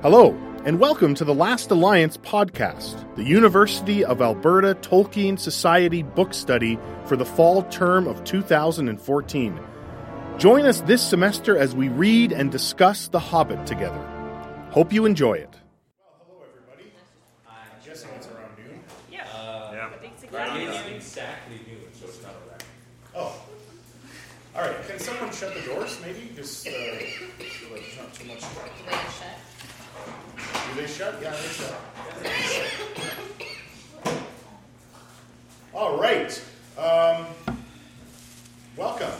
Hello, and welcome to the Last Alliance podcast, the University of Alberta Tolkien Society book study for the fall term of 2014. Join us this semester as we read and discuss The Hobbit together. Hope you enjoy it. Well, hello, everybody. I'm guessing it's around noon. Yeah. Yeah. I it's Right, exactly it's exactly noon, so it's not a wreck. Oh. All right, can someone shut the doors, maybe? Just uh, so that there's not too much. Do they shut? Yeah, they shut. All right. Um, welcome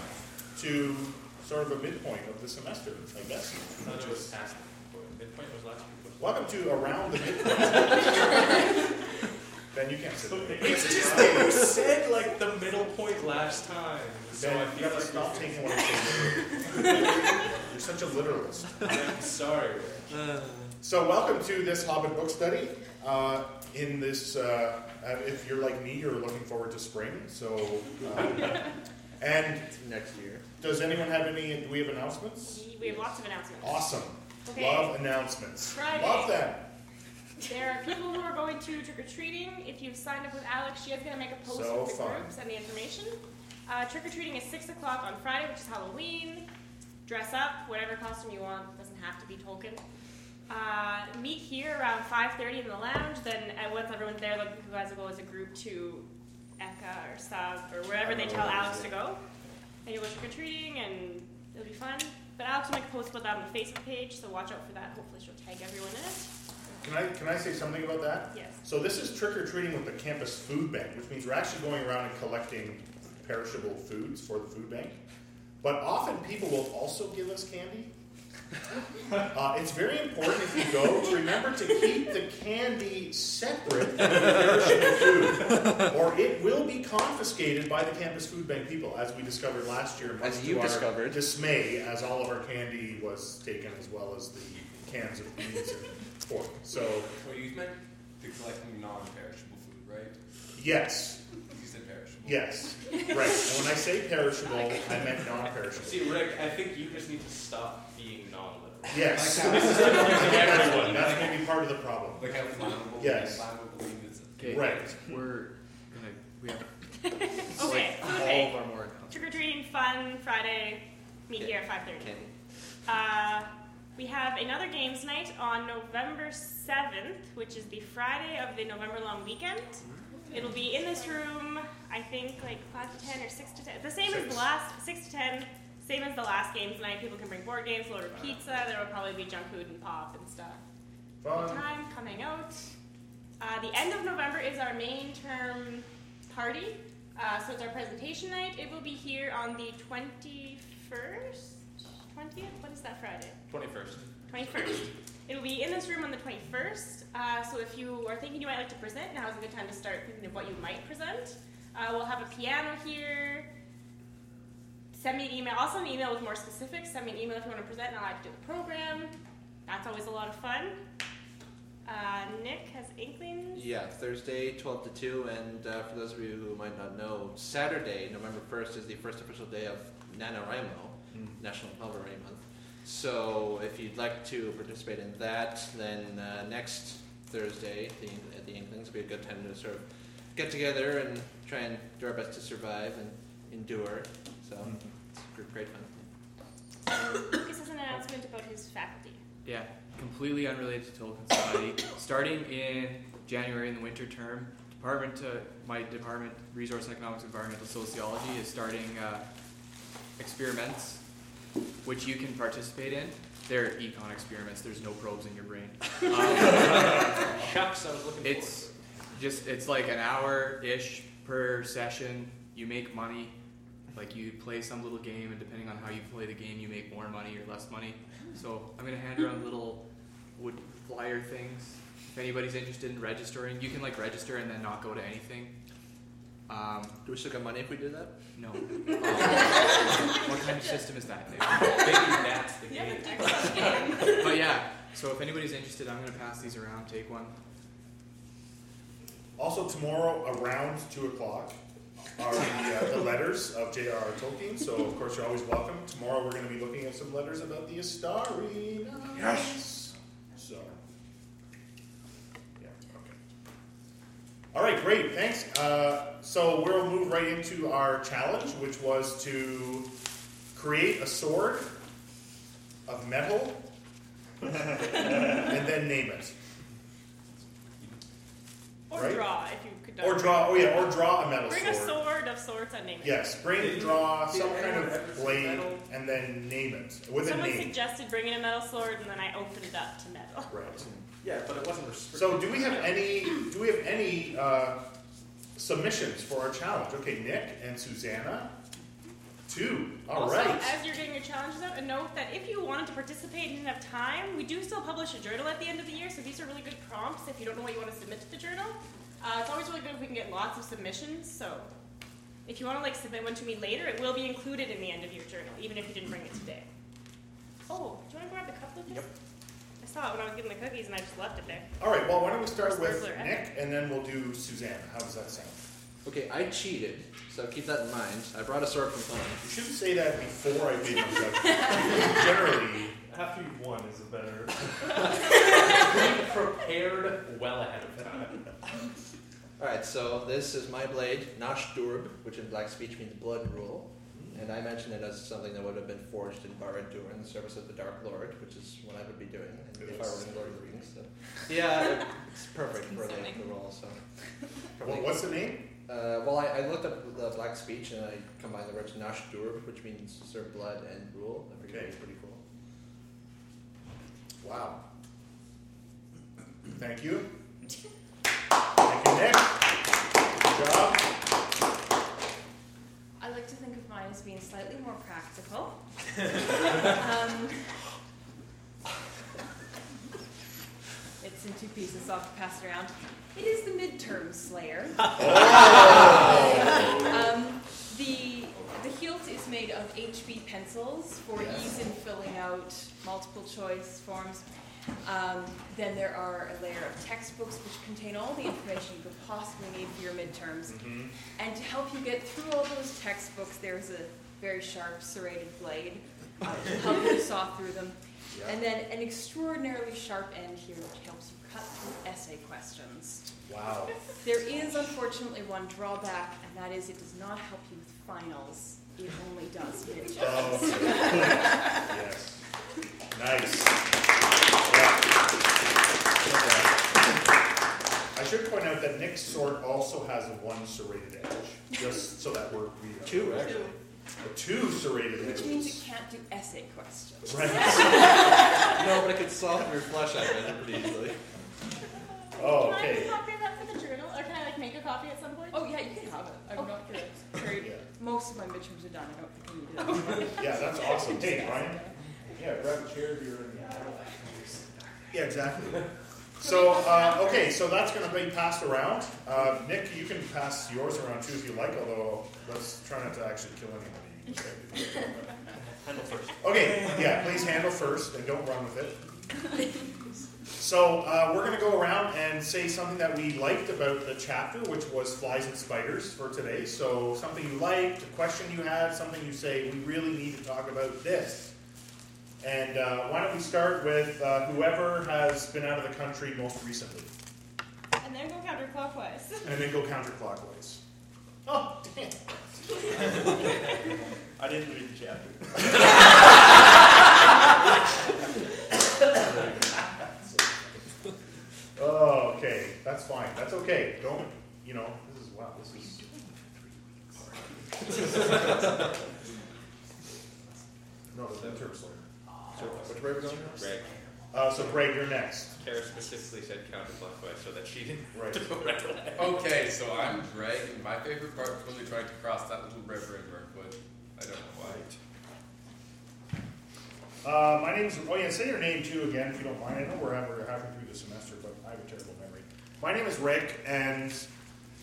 to sort of a midpoint of the semester, I guess. I thought was past the midpoint. Midpoint was last week. Welcome to around the midpoint. ben, you can't sit there. It's just that you said like the middle point last time. So I Ben, you feel have to like stop taking what I say literally. You're such a literalist. I'm sorry. So, welcome to this Hobbit book study. Uh, in this, uh, uh, if you're like me, you're looking forward to spring. So, um, and next year. does anyone have any? Do we have announcements? We have lots of announcements. Awesome. Okay. Love announcements. Friday. Love them. There are people who are going to trick or treating. If you've signed up with Alex, she is going to make a post So with the fun. groups and the information. Uh, trick or treating is 6 o'clock on Friday, which is Halloween. Dress up, whatever costume you want. Doesn't have to be Tolkien. Uh, meet here around 5.30 in the lounge. Then uh, once everyone's there, like, you guys will go as a group to Eka or Sub or wherever they tell Alex to go. And you'll go trick or treating and it'll be fun. But Alex will make a post about that on the Facebook page, so watch out for that. Hopefully she'll tag everyone in it. Can I can I say something about that? Yes. So this is trick or treating with the campus food bank, which means we're actually going around and collecting perishable foods for the food bank. But often people will also give us candy. Uh, it's very important if you go to remember to keep the candy separate from the perishable food, or it will be confiscated by the campus food bank people, as we discovered last year. much As to you our discovered. dismay, as all of our candy was taken, as well as the cans of beans and pork. So So you meant to collecting non-perishable food, right? yes, You said perishable. yes, right. And when I say perishable, I meant non-perishable. See, Rick, I think you just need to stop being non-literal. Yes, Like This is confusing everyone. that's maybe part of the problem. Like how flammable, Yes. flammable is. Okay. Right. We're gonna we have Okay, all okay. of our more. Trick or treating, fun, Friday. Meet here at 5.30. Candy. Uh, we have another games night on November 7th, which is the Friday of the November long weekend. It'll be in this room, I think like 5 to 10 or 6 to 10. The same as the last, 6 to 10, same as the last games night. People can bring board games, we'll order pizza. There will probably be junk food and pop and stuff. The Fun. time coming out. Uh, the end of November is our main term party. Uh, so it's our presentation night. It will be here on the 21st? 20th? What is that Friday? 21st. 21st. It'll be in this room on the 21st. Uh, so if you are thinking you might like to present, now is a good time to start thinking of what you might present. Uh, we'll have a piano here. Send me an email. I'll send an email with more specifics. Send me an email if you want to present, and I'll add you to the program. That's always a lot of fun. Uh, Nick has inklings. Yeah, Thursday, 12 to 2, and uh, for those of you who might not know, Saturday, November 1st, is the first official day of NaNoWriMo, National Novel Writing Month. So if you'd like to participate in that, then uh, next Thursday the, at the Inklings will be a good time to sort of get together and try and do our best to survive and endure. So it's a great fun. Lucas has an announcement about his faculty. Yeah, completely unrelated to Tolkien Society. Starting in January in the winter term, department uh, my department, Resource Economics Environmental Sociology, is starting uh, experiments, which you can participate in. They're econ experiments. There's no probes in your brain. Um, Shucks, I was looking for It's just it's like an hour ish per session. You make money. Like you play some little game, and depending on how you play the game, you make more money or less money. So I'm gonna hand around little wood flyer things. If anybody's interested in registering, you can like register and then not go to anything. Um, Do we still get money if we do that? no. Um, what kind of system is that? Nick? Maybe that's the game. But yeah. So if anybody's interested, I'm gonna pass these around. Take one. Also, tomorrow around 2 o'clock are the, uh, the letters of J.R.R. Tolkien. So, of course, you're always welcome. Tomorrow we're going to be looking at some letters about the Istari. Yes. So, yeah, okay. All right, great. Thanks. Uh, so we'll move right into our challenge, which was to create a sword of metal and then name it. Or right? draw if you could. Or draw, oh yeah, or draw a metal Bring sword. Bring a sword of sorts and name it. Yes, bring, Did- draw did some kind of blade metal? and then name it with Someone a name. suggested bringing a metal sword, and then I opened it up to metal. Right. Yeah, but it wasn't restricted. So do we have any? Do we have any uh, submissions for our challenge? Okay, Nick and Susanna. Two. All also, right. as you're getting your challenges out, a note that if you wanted to participate and didn't have time, we do still publish a journal at the end of the year, so these are really good prompts if you don't know what you want to submit to the journal. Uh, it's always really good if we can get lots of submissions, so if you want to like submit one to me later, it will be included in the end of your journal, even if you didn't bring it today. Oh, do you want to grab the cup, Lucas? Yep. I saw it when I was getting the cookies and I just left it there. All right. Well, why don't we start with Sprinkler? Nick and then we'll do Suzanne. How does that sound? Okay, I cheated, so keep that in mind. I brought a sword from home. You shouldn't say that before I made my judgment. Generally, After you've won is a better. Be prepared well ahead of time. Alright, so this is my blade, Nash Durb, which in black speech means blood rule. And I mentioned it as something that would have been forged in Barad-dûr in the service of the Dark Lord, which is what I would be doing and if I were in Lord of the Rings. So. Yeah, it's perfect for the, the role. So. well, what's the name? Uh, well, I, I looked up the black speech and I combined the words Nash Durb, which means serve blood and rule. I figured Okay. it was pretty cool. Wow. Thank you. Nick. Good job. I like to think of mine as being slightly more practical. um, it's in two pieces, so I'll have to pass it around. It is the midterm slayer. um, the the hilt is made of HB pencils for ease in filling out multiple choice forms. Um, then there are a layer of textbooks which contain all the information you could possibly need for your midterms. Mhm. And to help you get through all those textbooks, there's a very sharp serrated blade uh, to help you saw through them. Yeah. And then an extraordinarily sharp end here which helps you cut through essay questions. Wow. There is unfortunately one drawback, and that is it does not help you with finals. It only does midterms. Oh, yes. Nice. Yeah. I should point out that Nick's sword also has a one serrated edge, just so that we're we Two, actually. A two serrated edges. Which edges. means you can't do essay questions. Right. No, but it could soften your flesh out pretty easily. Oh, Can I have okay. a copy of that for the journal, or can I like make a copy at some point? Oh yeah, you can have it. I'm not gonna carry Yeah. Most of my midterms are done. I don't think I need it. Yeah, that's awesome. Hey, Brian. Yeah, grab a chair if you're in. Yeah, exactly. So, uh, okay, so that's going to be passed around. Uh, Nick, you can pass yours around too if you like, although let's try not to actually kill anybody. Handle first. Okay, yeah, please handle first and don't run with it. So, uh, we're going to go around and say something that we liked about the chapter, which was flies and spiders for today. So, something you liked, a question you had, something you say, we really need to talk about this. And uh, why don't we start with uh, whoever has been out of the country most recently, And then go counterclockwise. and then go counterclockwise. Oh, damn. I didn't read the chapter. Oh, okay, that's fine. That's okay. Don't, you know, this is wow. This is. no, the midterm slur. So, which way are we going? Greg, Uh, so Greg, you're next. Kara specifically said counterclockwise so that she didn't Right. go right away. Okay, so I'm Greg, and my favorite part was when we tried to cross that little river in Mirkwood. I don't know why. Uh, my name's. Oh yeah, say your name too again if you don't mind. I know we're halfway, we're halfway through the semester, but I have a terrible memory. My name is Rick, and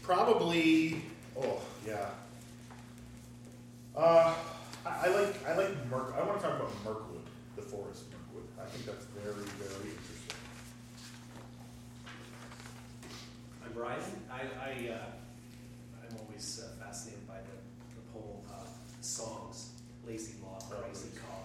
probably. Oh yeah. Uh, I, I like I like Merk. I want to talk about Mirkwood, the forest Mirkwood. I think that's very very interesting. I'm Brian. I, I uh, I'm always uh, fascinated by the, the poem uh, songs, Lazy Lob, Crazy Cob.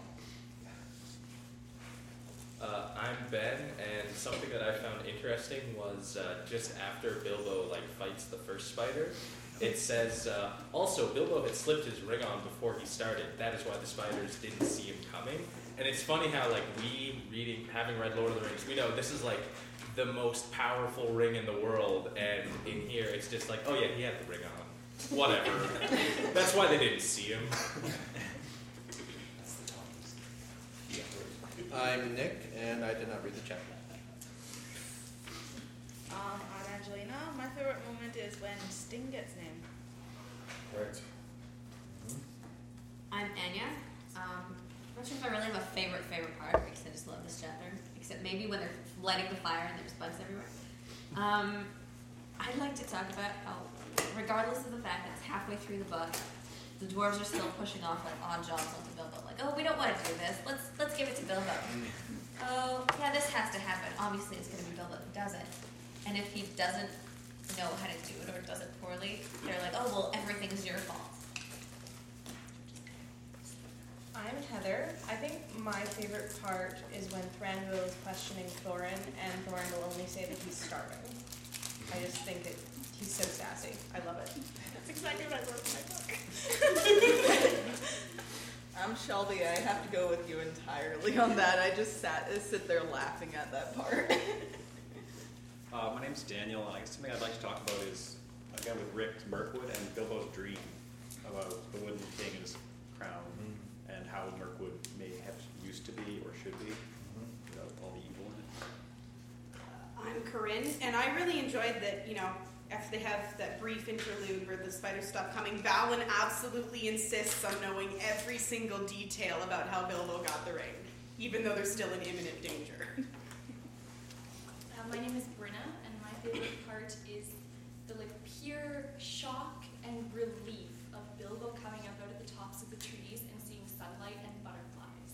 Uh, I'm Ben, and something that I found interesting was uh, just after Bilbo like fights the first spider, it says uh, also Bilbo had slipped his ring on before he started. That is why the spiders didn't see him coming. And it's funny how like we reading, having read Lord of the Rings, we know this is like the most powerful ring in the world, and in here it's just like, oh yeah, he had the ring on. Whatever. That's why they didn't see him. I'm Nick, and I did not read the chapter. Um, I'm Angelina. My favorite moment is when Sting gets named. Right. I'm Anya. Um, I'm not sure if I really have a favorite favorite part because I just love this chapter. Except maybe when they're lighting the fire and there's bugs everywhere. Um, I'd like to talk about how, regardless of the fact that it's halfway through the book, the dwarves are still pushing off like odd jobs onto Bilbo. Like, oh, we don't want to do this. Let's let's give it to Bilbo. Oh, yeah, this has to happen. Obviously, it's going to be Bilbo who does it. And if he doesn't know how to do it or does it poorly, they're like, oh, well, everything's your fault. I'm Heather. I think my favorite part is when Thranduil is questioning Thorin, and Thorin will only say that he's starving. I just think that he's so sassy. I love it. That's exactly what I wrote in my book. I'm Shelby. I have to go with you entirely on that. I just sat sit there laughing at that part. Uh, my name's Daniel, and I guess something I'd like to talk about is again with Rick Mirkwood and Bilbo's dream about the wooden king and his crown, and how Mirkwood may have used to be or should be without all the evil in it. I'm Corinne, and I really enjoyed that, you know, after they have that brief interlude where the spiders stop coming, Balin absolutely insists on knowing every single detail about how Bilbo got the ring, even though they're still in imminent danger. Uh, my name is Brenna, and my favorite part is the like pure shock and relief of Bilbo coming up out of the tops of the trees and seeing sunlight and butterflies.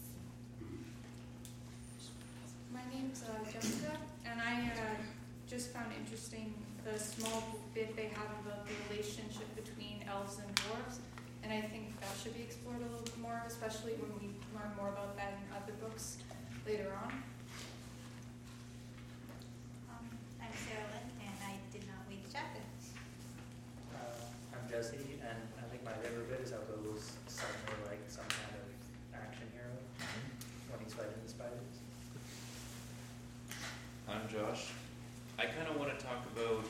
My name's uh, Jessica, and I uh, just found interesting the small bit they have about the relationship between elves and dwarves, and I think that should be explored a little bit more, especially when we learn more about that in other books later on. Um, I'm Sarah and I did not read the chapter. Uh, I'm Jesse, and I think my favorite bit is how Bilbo's suddenly like some kind of action hero when he's fighting the spiders. I'm Josh. I kind of want to talk about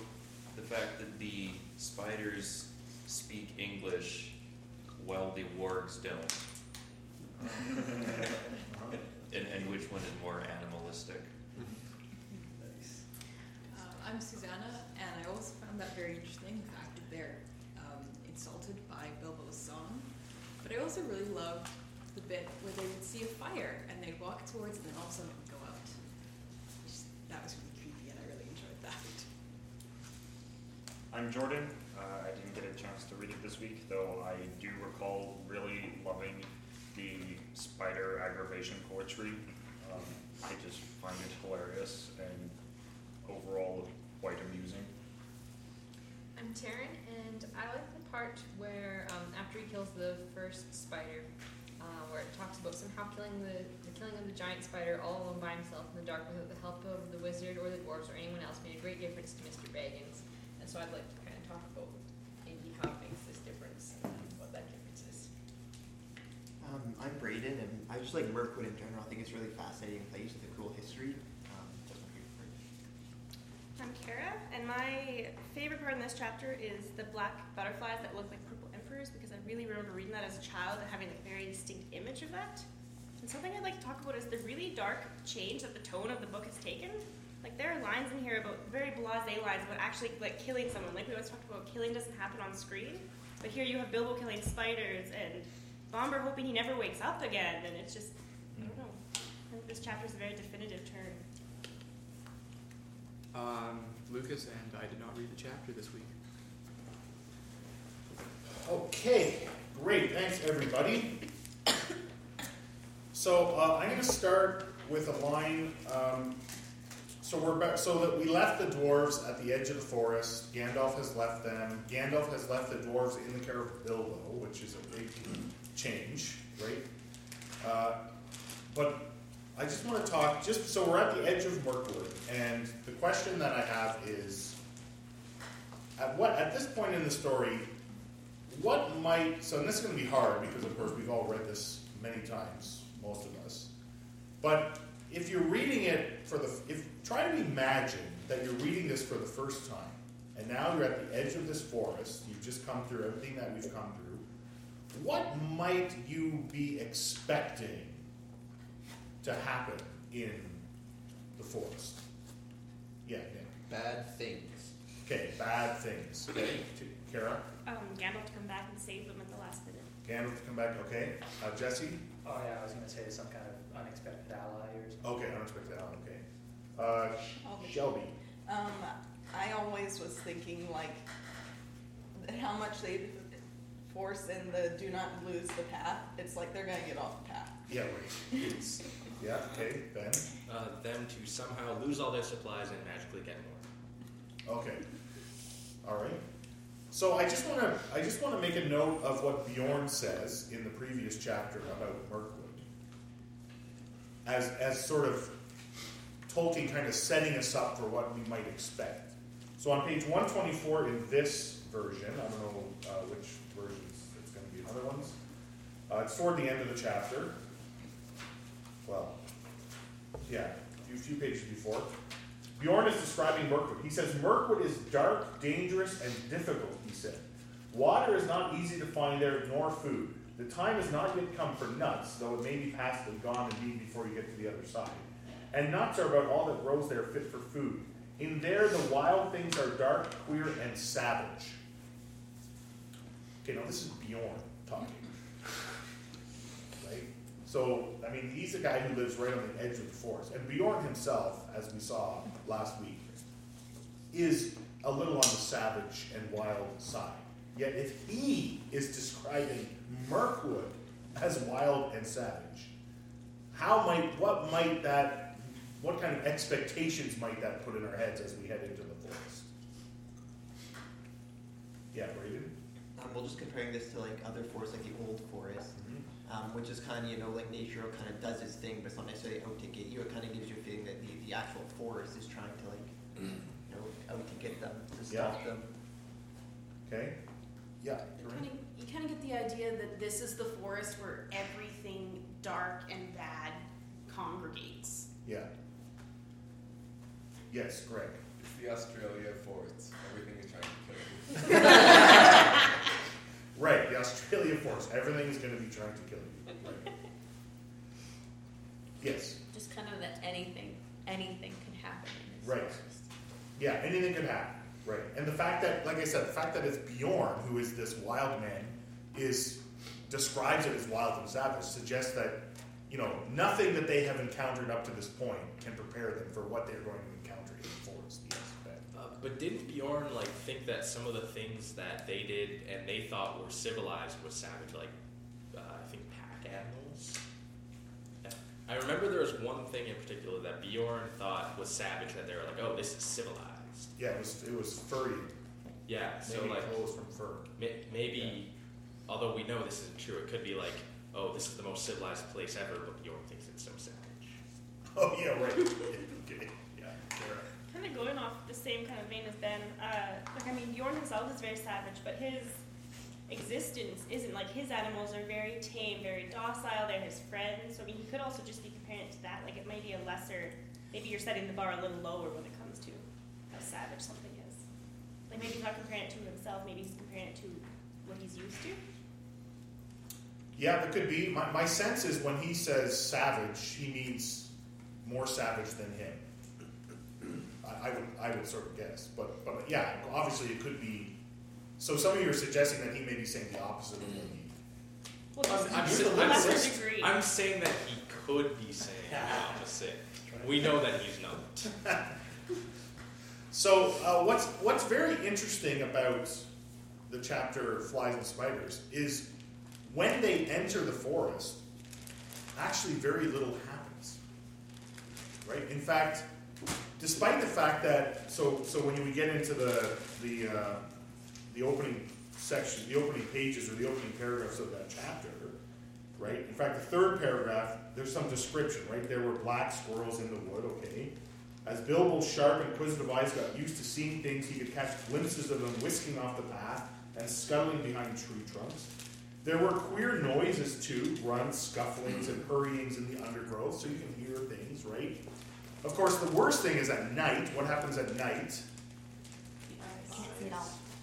the fact that the spiders speak English while the wargs don't. and, and which one is more animalistic? Uh, I'm Susanna, and I also found that very interesting, the fact that they're um, insulted by Bilbo's song. But I also really loved the bit where they would see a fire and they'd walk towards it and then all of a sudden it would go out. Just, that was really creepy and I really enjoyed that. I'm Jordan. Uh, I didn't get a chance to read it this week, though I do recall really loving the spider aggravation poetry. Um, I just find it hilarious and overall quite amusing. I'm Taryn, and I like the part where um, after he kills the first spider, uh, where it talks about somehow killing the, the killing of the giant spider all alone by himself in the dark without the help of the wizard or the dwarves or anyone else made a great difference to Mr. Baggins. And so I'd like to kind of talk about maybe how it makes this difference and what that difference is. Um, I'm Braden, and I just like Mirkwood in general. I think it's really fascinating place with a cool history. Um, that's my favorite part. I'm Kara, and my favorite part in this chapter is the black butterflies that look like purple emperors because I really remember reading that as a child and having a very distinct image of that. And something I'd like to talk about is the really dark change that the tone of the book has taken. Like there are lines in here about very blasé lines about actually like killing someone. Like we always talked about, killing doesn't happen on screen, but here you have Bilbo killing spiders and Bombur hoping he never wakes up again, and it's just I don't know. I think this chapter is a very definitive turn. Um, Lucas, and I did not read the chapter this week. Okay, great. Thanks, everybody. So uh, I'm going to start with a line. Um, so we're back, so that we left the dwarves at the edge of the forest. Gandalf has left them. Gandalf has left the dwarves in the care of Bilbo, which is a big change, right? Uh, but I just want to talk, just so we're at the edge of Mirkwood, and the question that I have is, at what, at this point in the story, what might, so and this is going to be hard because of course we've all read this many times, most of us, but if you're reading it for the, if, try to imagine that you're reading this for the first time, and now you're at the edge of this forest, you've just come through everything that we've come through, what might you be expecting to happen in the forest? Yeah, Nick. Bad things. Okay, bad things. Okay, Kara? Um, Gandalf to come back and save them at the last minute. Gandalf to come back, okay. Uh, Jesse? Oh yeah, I was gonna say some kind of unexpected ally or something. Okay, unexpected ally, okay. Uh, Shelby. Shelby? Um, I always was thinking like how much they force in the do not lose the path. It's like they're gonna get off the path. Yeah, right. It's, yeah, okay, Ben? Uh, them to somehow lose all their supplies and magically get more. Okay. All right. So I just want to I just want to make a note of what Beorn says in the previous chapter about Mirkwood. As as sort of Tolkien kind of setting us up for what we might expect. So on page 124 in this version, I don't know uh, which versions it's going to be in other ones. Uh, it's toward the end of the chapter. Well, yeah, a few, few pages before. Beorn is describing Mirkwood. He says, Mirkwood is dark, dangerous, and difficult, he said. Water is not easy to find there, nor food. The time has not yet come for nuts, though it may be past and gone indeed before you get to the other side. And nuts are about all that grows there fit for food. In there, the wild things are dark, queer, and savage. Okay, now this is Beorn talking. So, I mean, he's a guy who lives right on the edge of the forest. And Beorn himself, as we saw last week, is a little on the savage and wild side. Yet if he is describing Mirkwood as wild and savage, how might what might that what kind of expectations might that put in our heads as we head into the forest? Yeah, Braden? Um, well, just comparing this to like other forests, like the old forest, um, which is kind of you know like nature kind of does its thing, but it's not necessarily out to get you. It kind of gives you a feeling that the, the actual forest is trying to like you know out to get them to stop Yeah. them. Okay. Yeah. You kind of you kind of get the idea that this is the forest where everything dark and bad congregates. Yeah. Yes, Greg. It's the Australia forest. Everything is trying to kill you. The Australia forest. Everything is going to be trying to kill you. Right. Yes. Just kind of that anything, anything can happen Right. forest. Yeah, anything could happen. Right. And the fact that, like I said, the fact that it's Beorn, who is this wild man, is describes it as wild and savage, suggests that, you know, nothing that they have encountered up to this point can prepare them for what they're going to encounter in the forest. Yes, Ben. Uh, but didn't Beorn like think that some of the things that they did and they thought were civilized was savage, like uh, I think pack animals? Yeah. I remember there was one thing in particular that Beorn thought was savage that they were like, oh, this is civilized. Yeah, it was it was furry. Yeah, so Maybe like clothes from fur. may- maybe, although we know this isn't true, it could be like, oh, this is the most civilized place ever, but Beorn thinks it's so savage. Oh yeah, right. okay. Yeah. Sarah. Kind of going off the same kind of vein as Ben. Uh, like I mean, Beorn himself is very savage, but his existence isn't like his animals are very tame, very docile. They're his friends. So I mean, he could also just be comparing it to that. Like it might be a lesser. Maybe you're setting the bar a little lower when it comes to how savage something is. Like maybe he's not comparing it to himself. Maybe he's comparing it to what he's used to. Yeah, that could be. My, my sense is when he says savage, he means more savage than him. I, I would I would sort of guess, but but yeah, obviously it could be. So some of you are suggesting that he may be saying the opposite of what he. Well, I'm, I'm, Here's I'm lesser sa- degree. I'm saying that he could be saying the opposite. We know that he's not. So uh, what's what's very interesting about the chapter flies and spiders is when they enter the forest, actually very little happens. Right. In fact, despite the fact that so so when we get into the the uh, the opening section, the opening pages or the opening paragraphs of that chapter, right? In fact, the third paragraph, there's some description, right? There were black squirrels in the wood, okay? As Bilbo's sharp, inquisitive eyes got used to seeing things, he could catch glimpses of them whisking off the path and scuttling behind tree trunks. There were queer noises too, grunts, scufflings, and hurryings in the undergrowth, so you can hear things, right? Of course, the worst thing is at night. What happens at night?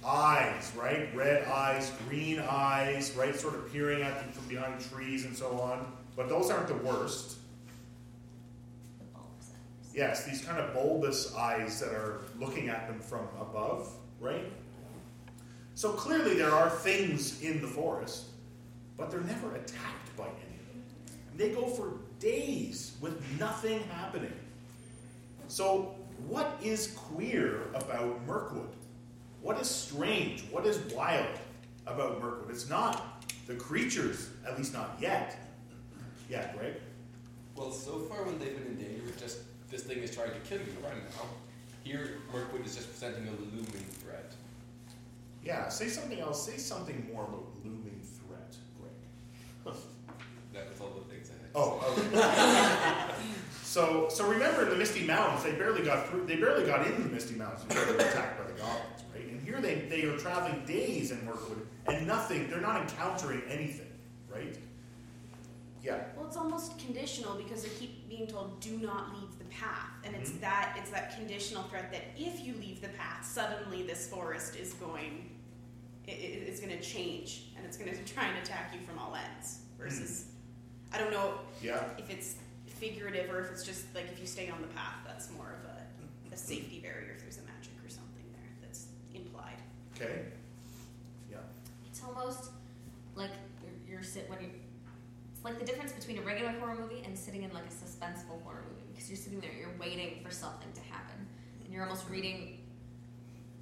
Eyes, right? Red eyes, green eyes, right? Sort of peering at them from behind trees and so on. But those aren't the worst. Yes, these kind of bulbous eyes that are looking at them from above, right? So clearly there are things in the forest, but they're never attacked by any of them. They go for days with nothing happening. So, what is queer about Mirkwood? What is strange? What is wild about Mirkwood? It's not the creatures, at least not yet. Yeah, right? Well, so far when they've been in danger, it's just this thing is trying to kill you right now. Here, Mirkwood is just presenting a looming threat. Yeah, say something else. Say something more about looming threat, Greg. That was all the things I had. Oh, okay. Oh. so, so remember in the Misty Mountains, they barely got through. They barely got into the Misty Mountains before they were attacked by the goblins, right? And here they they are traveling days in Mirkwood and nothing. They're not encountering anything, right? Yeah. Well, it's almost conditional because they keep being told, "Do not leave the path," and it's Mhm. that it's that conditional threat that if you leave the path, suddenly this forest is going, it, it, it's going to change and it's going to try and attack you from all ends. Versus, I don't know Yeah. if it's figurative or if it's just like if you stay on the path, that's more of a, a safety barrier. If there's a magic or something there that's implied. Okay. Yeah. It's almost like you're, you're sit when you. It's like the difference between a regular horror movie and sitting in like a suspenseful horror movie because you're sitting there, you're waiting for something to happen, and you're almost reading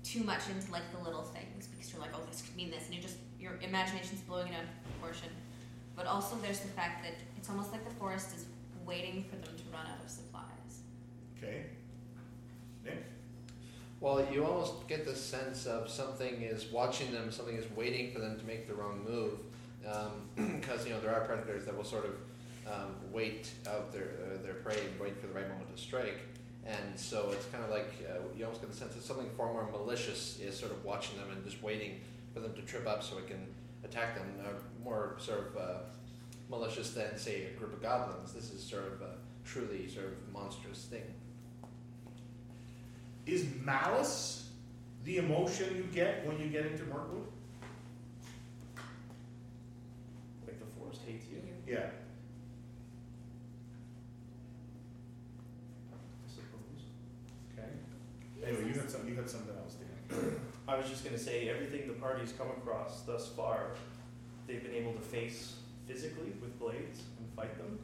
too much into like the little things because you're like, oh, this could mean this, and you just your imagination's blowing it out of proportion. But also, there's the fact that it's almost like the forest is waiting for them to run out of supplies. Okay. Nick. Well, you almost get the sense of something is watching them, something is waiting for them to make the wrong move, because you know there are predators that will sort of um, wait out their uh, their prey and wait for the right moment to strike, and so it's kind of like uh, you almost get the sense that something far more malicious is sort of watching them and just waiting for them to trip up so it can attack them. Uh, more sort of uh, malicious than say a group of goblins. This is sort of a truly sort of monstrous thing. Is malice the emotion you get when you get into Mirkwood? Like the forest hates you. Yeah. I suppose. Okay. Anyway, you had some. You had something else, Dan. I was just gonna say, everything the party's come across thus far, they've been able to face physically with blades and fight them.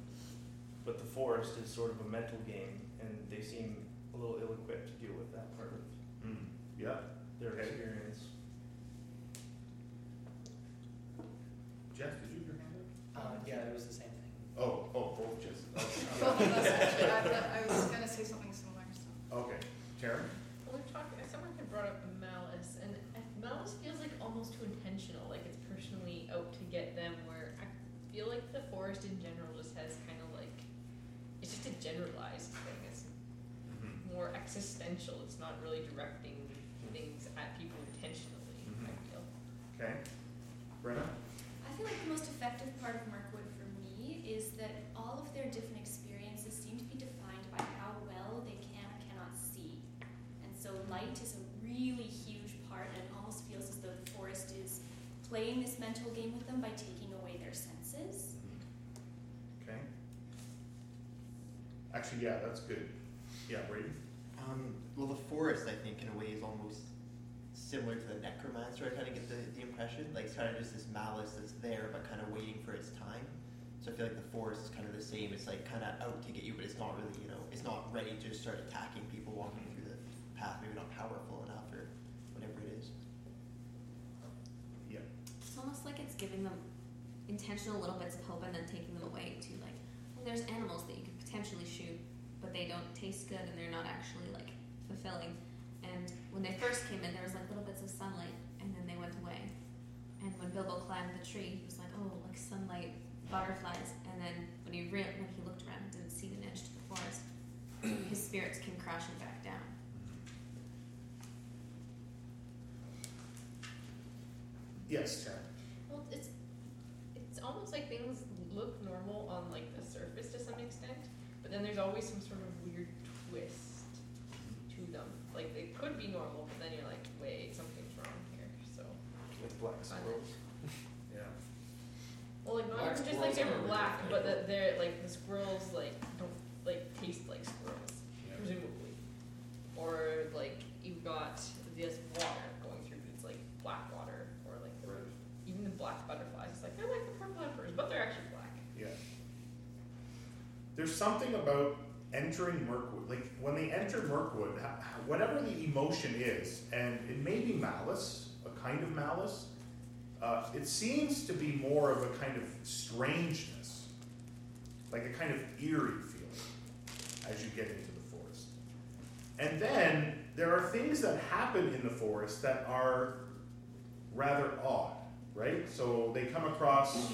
But the forest is sort of a mental game, and they seem a little ill-equipped to deal with that part of Mm. Yeah. their Okay. experience. Jeff, did you have your hand? Uh, yeah, it was the same thing. Oh, oh, both Jess. Okay. Both of us actually. I, I was gonna say something similar. So. Okay. Karen. Well, we're talking. Someone had brought up malice, and malice feels like almost too intentional, like it's personally out to get them. Where I feel like the forest in general just has kind of like it's just a generalized thing. It's mm-hmm. more existential. It's not really directing things at people intentionally. I mm-hmm. feel. Okay. Brenna. I feel like the most effective part of Mirkwood for me is that all of their different experiences seem to be defined by how well they can or cannot see. And so light is a really huge part, and it almost feels as though the forest is playing this mental game with them by taking away their senses. Okay. Actually, yeah, that's good. Yeah, Brady. Um, well, the forest, I think, in a way, is almost similar to the necromancer. I kind of get the, the impression, like it's kind of just this malice that's there, but kind of waiting for its time. So I feel like the forest is kind of the same. It's like kind of out to get you, but it's not really, you know, it's not ready to start attacking people walking through the path. Maybe not powerful enough or whatever it is. Yeah. It's almost like it's giving them intentional little bits of hope and then taking them away to like, well, there's animals that you could potentially shoot, but they don't taste good and they're not actually like fulfilling. And when they first came in, there was like little bits of sunlight, and then they went away. And when Bilbo climbed the tree, he was like, "Oh, like sunlight butterflies, and then when he re- when he looked around and didn't see an edge to the forest, his spirits came crashing back down. Mm-hmm. Yes, Sharon. Well, it's it's almost like things look normal on like the surface to some extent, but then there's always some sort of weird twist to them. Like they could be normal, but then you're like, wait, something's wrong here. So With black Fun. squirrels. Yeah. well, like not Black even just like they're are really black, but that they're like the squirrels like don't like taste like squirrels, Yeah. presumably, or like you've got this water going through, but it's like black water, or like the even the black butterflies. It's like they're like the purple emperors, but they're actually black. Yeah. There's something about entering Mirkwood, Like when they enter ha- whatever the emotion is, and it may be malice, a kind of malice. Uh, it seems to be more of a kind of strangeness, like a kind of eerie feeling as you get into the forest. And then there are things that happen in the forest that are rather odd, right? So they come across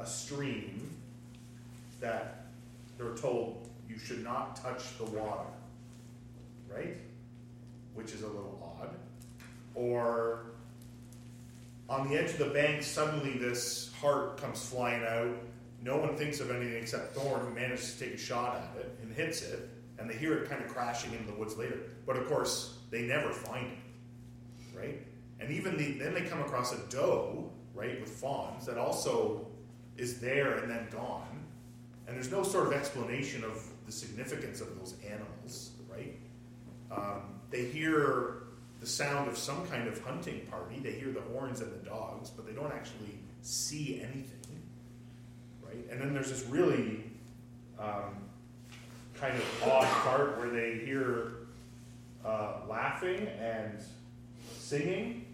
a stream that they're told you should not touch the water, right? Which is a little odd. Or on the edge of the bank, suddenly this hart comes flying out. No one thinks of anything except Thorin, who manages to take a shot at it and hits it, and they hear it kind of crashing into the woods later. But of course, they never find it, right? And even the, then they come across a doe, right, with fawns that also is there and then gone. And there's no sort of explanation of the significance of those animals, right? Um, they hear the sound of some kind of hunting party. They hear the horns and the dogs, but they don't actually see anything, right? And then there's this really um, kind of odd part where they hear uh, laughing and singing.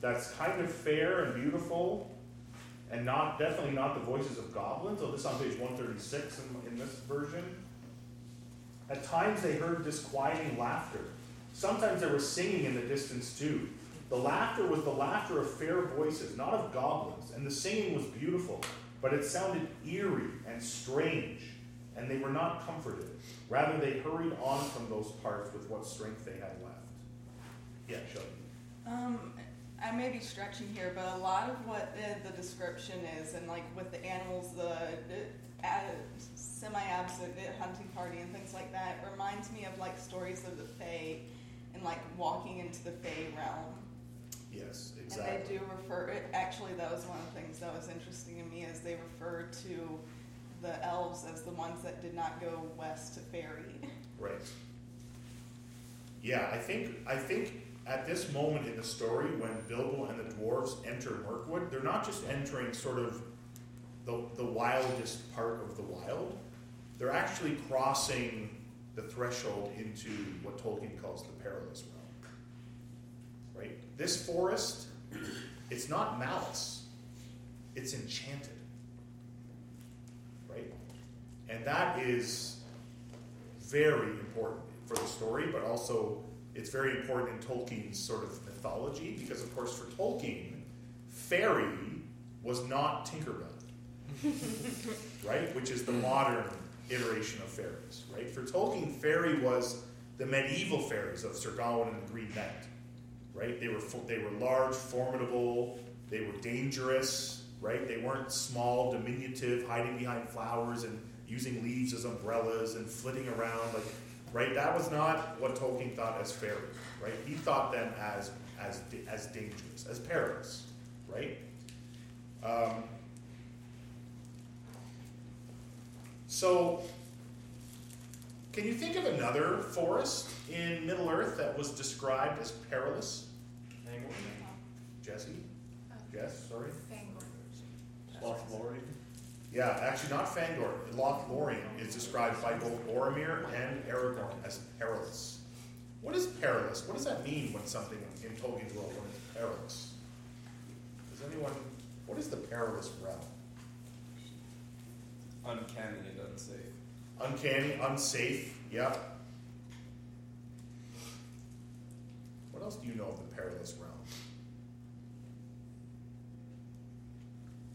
That's kind of fair and beautiful, and not definitely not the voices of goblins. Oh, this is on page 136 in, in this version. At times they heard disquieting laughter. Sometimes there was singing in the distance too. The laughter was the laughter of fair voices, not of goblins, and the singing was beautiful, but it sounded eerie and strange, and they were not comforted. Rather, they hurried on from those parts with what strength they had left. Yeah, Shelby. Um, I may be stretching here, but a lot of what the, the description is, and like with the animals, the, the uh, semi-absent hunting party and things like that, reminds me of like stories of the Fae and like walking into the Fae realm. Yes, exactly. And they do refer. It, actually, that was one of the things that was interesting to me is they refer to the elves as the ones that did not go west to Fairy. Right. Yeah, I think I think at this moment in the story, when Bilbo and the dwarves enter Mirkwood, they're not just entering sort of the the wildest part of the wild. They're actually crossing the threshold into what Tolkien calls the perilous realm. Right? This forest, it's not malice. It's enchanted. Right? And that is very important for the story, but also it's very important in Tolkien's sort of mythology because, of course, for Tolkien, fairy was not Tinkerbell, right? Which is the modern iteration of fairies, right? For Tolkien, fairy was the medieval fairies of Sir Gawain and the Green Knight, right? They were they were large, formidable, they were dangerous, right? They weren't small, diminutive, hiding behind flowers and using leaves as umbrellas and flitting around like right? That was not what tolkien thought as fairy right? He thought them as as as dangerous as perilous right? Um, so can you think of another forest in middle earth that was described as perilous? Fangorn? jesse? Jess sorry? Lothlorien? Yeah, actually not Fangor. Lothlorien is described by both Boromir and Aragorn as perilous. What is perilous? What does that mean when something in Tolkien's world when it's perilous? Does anyone? What is the perilous realm? Uncanny and unsafe. Uncanny, unsafe. Yeah. What else do you know of the perilous realm?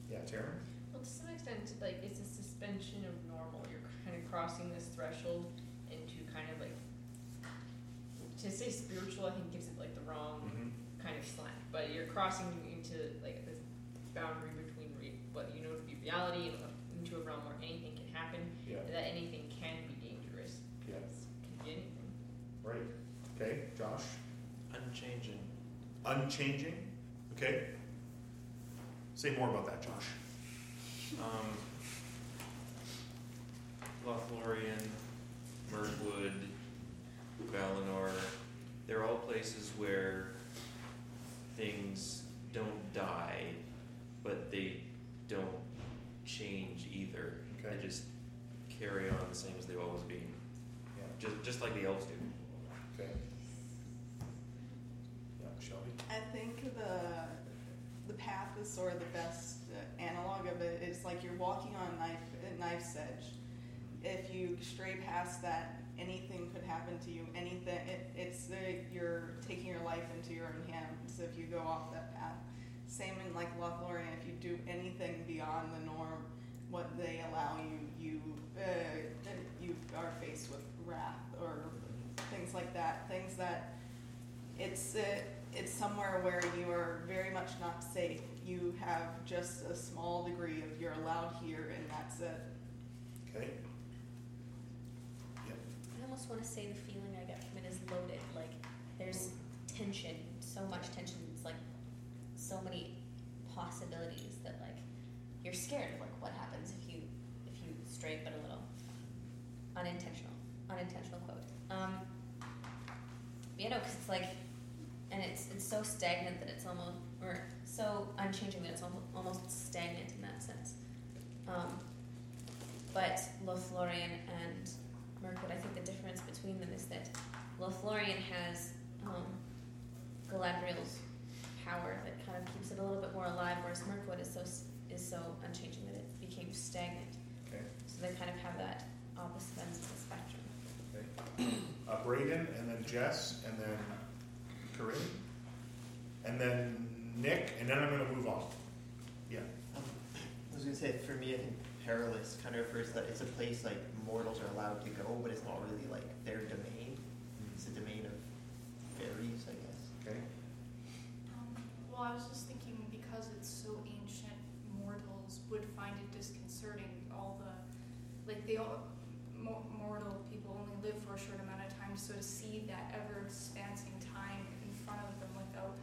Yeah, Taryn. Well, to some extent, extent, like it's a suspension of normal. You're kind of crossing this threshold into kind of like to say spiritual. I think gives it like the wrong Mhm. kind of slant. But you're crossing into like this boundary between re- what you know to be reality and into a realm where anything can happen. Yeah. and That anything can be dangerous. Yeah. It can be anything. Right. Okay, Josh. Unchanging. Unchanging. Okay. Say more about that, Josh. Um, Lothlorien, Mirkwood, Valinor, they're all places where things don't die, but they don't change either. Okay. They just carry on the same as they've always been. Yeah. Just, just like the elves do. Okay. Yeah, Shelby. I think the the path is sort of the best uh, analog of it. It's like you're walking on a knife a knife's edge. If you stray past that, anything could happen to you. Anything. It, it's uh, you're taking your life into your own hands if you go off that path. Same in like Lothlorien. If you do anything beyond the norm, what they allow you, you uh, you are faced with wrath or things like that. Things that it's uh, it's somewhere where you are very much not safe. You have just a small degree of you're allowed here, and that's it. Okay. I almost want to say the feeling I get from it is loaded. Like there's tension, so much tension. It's like so many possibilities that like you're scared of like what happens if you if you stray but a little unintentional unintentional quote. Um, you know, because it's like, and it's it's so stagnant that it's almost or so unchanging that it's almost stagnant in that sense. Um, but Lothlorien and Mirkwood, I think the difference between them is that Lothlorien has um, Galadriel's power that kind of keeps it a little bit more alive, whereas Mirkwood is so is so unchanging that it became stagnant. Okay. So they kind of have that opposite ends of the spectrum. Okay. Uh, Braden, and then Jess, and then Corinne, and then Nick, and then I'm going to move on. Yeah. Um, I was gonna say, for me, I think perilous kind of refers to that it's a place like mortals are allowed to go, but it's not really like their domain. It's a domain of fairies, I guess. Okay. Um, well, I was just thinking because it's so ancient, mortals would find it disconcerting. All the, like, they all, mo- mortal people only live for a short amount of time, so to see that ever expansing time in front of them without,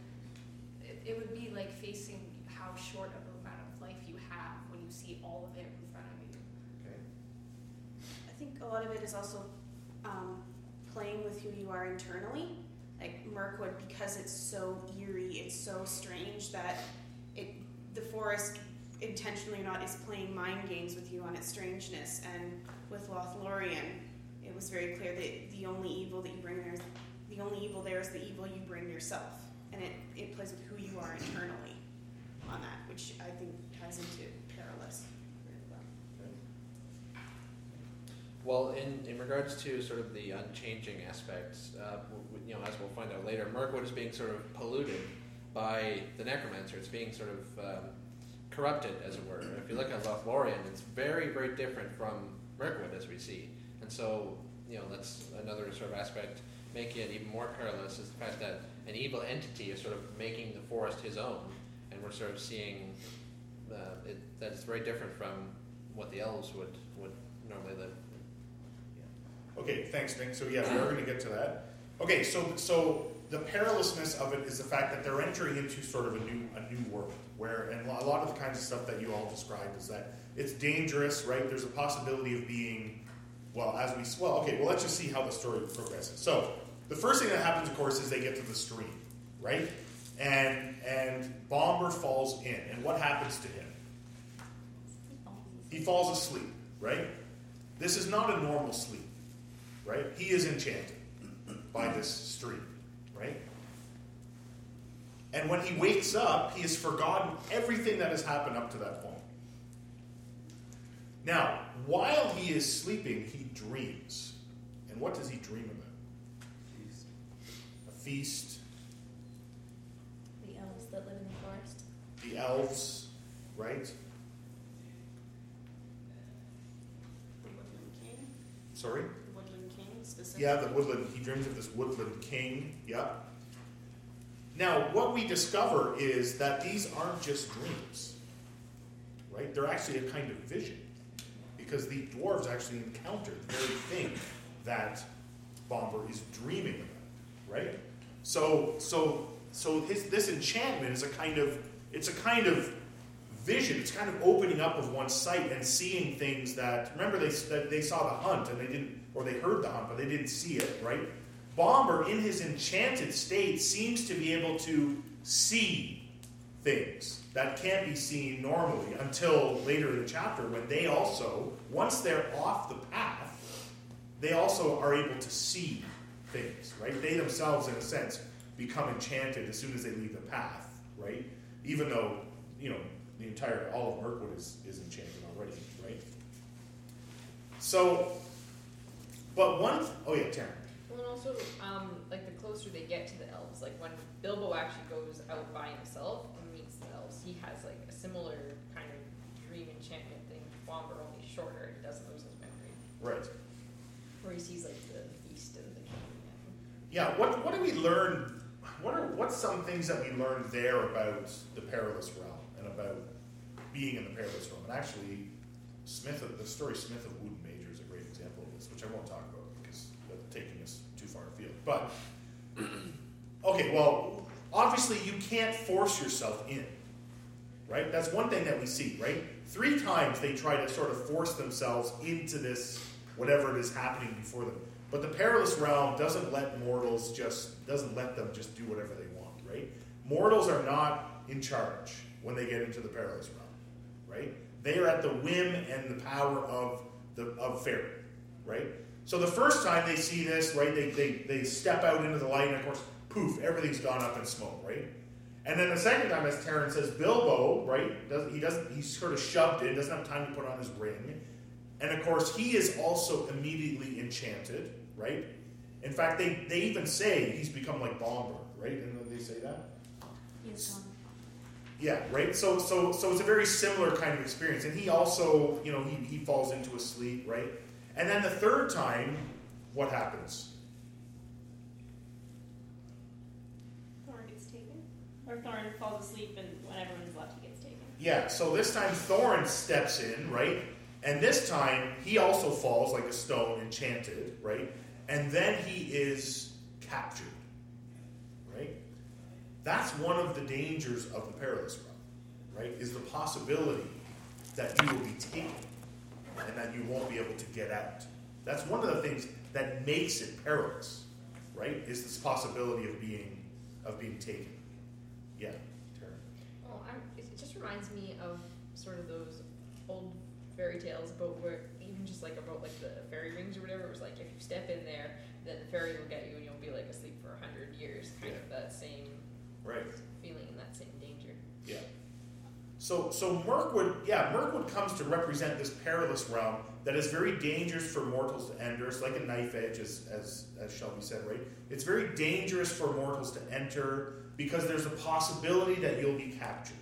it, it would be like facing how short of a amount of life you have when you see all of it in front of you. Okay. I think a lot of it is also um, playing with who you are internally. Like Mirkwood, because it's so eerie, it's so strange that it the forest intentionally or not is playing mind games with you on its strangeness. And with Lothlorien, it was very clear that the only evil that you bring there is the only evil there is the evil you bring yourself, and it, it plays with who you are internally on that, which I think ties into perilous well. In, in regards to sort of the unchanging aspects, uh, you know, as we'll find out later, Mirkwood is being sort of polluted by the necromancer. It's being sort of um, corrupted, as it were. If you look at Lothlorien, it's very, very different from Mirkwood, as we see. And so, you know, that's another sort of aspect making it even more perilous is the fact that an evil entity is sort of making the forest his own, and we're sort of seeing uh, it, that it's very different from what the elves would, would normally live. Okay, thanks, Nick. So yeah, we are going to get to that. Okay, so so the perilousness of it is the fact that they're entering into sort of a new a new world where, and a lot of the kinds of stuff that you all described is that it's dangerous, right? There's a possibility of being, well, as we well, okay, well, let's just see how the story progresses. So the first thing that happens, of course, is they get to the stream, right? And and Bombur falls in, and what happens to him? He falls asleep, right? This is not a normal sleep, right? He is enchanted by this stream, right? And when he wakes up, he has forgotten everything that has happened up to that point. Now, while he is sleeping, he dreams. And what does he dream about? feast. The elves that live in the forest. The elves, right? The Woodland King. Sorry? The Woodland King specifically. Yeah, the Woodland. He dreams of this Woodland King. Yep. Now, what we discover is that these aren't just dreams, right? They're actually a kind of vision because the dwarves actually encounter the very thing that Bombur is dreaming about, right? So, so, so his, this enchantment is a kind of it's a kind of vision. It's kind of opening up of one's sight and seeing things that remember they they saw the hunt and they didn't, or they heard the hunt but they didn't see it, right? Bombur, in his enchanted state, seems to be able to see things that can't be seen normally until later in the chapter when they also, once they're off the path, they also are able to see things, right? They themselves, in a sense, become enchanted as soon as they leave the path, right? Even though, you know, the entire, all of Mirkwood is, is enchanted already, right? So, but one, oh yeah, Taryn. Well, and also, um, like the closer they get to the elves, like when Bilbo actually goes out by himself and meets the elves, he has like a similar kind of dream enchantment thing to Bombur, only shorter. He doesn't lose his memory. Right. Where he sees like the feast and the. Yeah, what, what do we learn? What are what's some things that we learned there about the perilous realm and about being in the perilous realm? And actually, Smith, the story Smith of Wootton Major is a great example of this, which I won't talk about because that's taking us too far afield. But okay, well, obviously you can't force yourself in, right? That's one thing that we see, right? Three times they try to sort of force themselves into this whatever it is happening before them. But the perilous realm doesn't let mortals just doesn't let them just do whatever they want, right? Mortals are not in charge when they get into the perilous realm, right? They are at the whim and the power of the of fairy, right? So the first time they see this, right, they, they, they step out into the light, and of course, poof, everything's gone up in smoke, right? And then the second time, as Taryn says, Bilbo, right, does, he doesn't, he's sort of shoved in, doesn't have time to put on his ring. And of course, he is also immediately enchanted, right? In fact, they, they even say he's become like Bombur, right? And they say that? Yes. Yeah, right. So, so, so it's a very similar kind of experience, and he also, you know, he, he falls into a sleep, right? And then the third time, what happens? Thorin gets taken. Or Thorin falls asleep, and when everyone's left, he gets taken. Yeah. So this time Thorin steps in, right? And this time he also falls like a stone, enchanted, right? And then he is captured, right? That's one of the dangers of the perilous realm, right? Is the possibility that you will be taken and that you won't be able to get out. That's one of the things that makes it perilous, right? Is this possibility of being of being taken. Yeah. Tara. Oh, I'm, it just reminds me of sort of those old fairy tales about where just like about like the fairy rings or whatever. It was like if you step in there, then the fairy will get you and you'll be like asleep for a hundred years. Kind of that same Right. feeling and that same danger. Yeah. So, so Mirkwood, yeah, Mirkwood comes to represent this perilous realm that is very dangerous for mortals to enter. It's like a knife edge, as, as, as Shelby said, right? It's very dangerous for mortals to enter because there's a possibility that you'll be captured,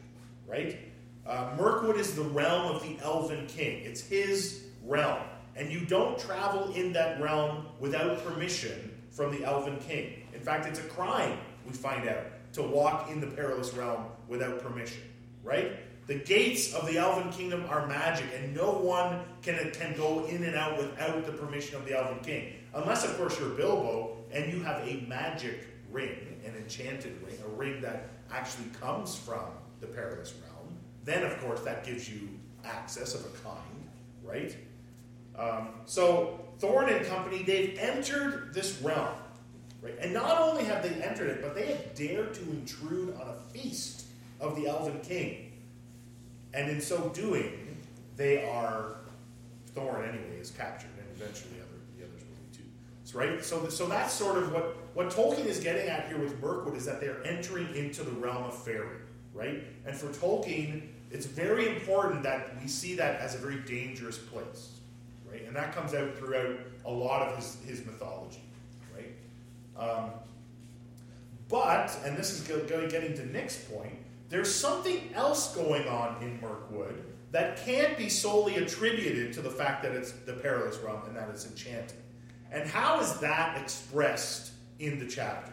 right? Uh, Mirkwood is the realm of the Elven King. It's his realm. And you don't travel in that realm without permission from the Elven King. In fact, it's a crime, we find out, to walk in the perilous realm without permission, right? The gates of the Elven Kingdom are magic, and no one can, can go in and out without the permission of the Elven King. Unless, of course, you're Bilbo and you have a magic ring, an enchanted ring, a ring that actually comes from the perilous realm. Then, of course, that gives you access of a kind, right? Um, so, Thorin and company, they've entered this realm, right? And not only have they entered it, but they have dared to intrude on a feast of the Elven King. And in so doing, they are Thorin anyway is captured, and eventually other, the others will be too. So, right? So, so that's sort of what what Tolkien is getting at here with Mirkwood is that they're entering into the realm of fairy, right? And for Tolkien, it's very important that we see that as a very dangerous place, right? And that comes out throughout a lot of his, his mythology, right? Um, but, and this is getting to Nick's point, there's something else going on in Mirkwood that can't be solely attributed to the fact that it's the perilous realm and that it's enchanted. And how is that expressed in the chapter?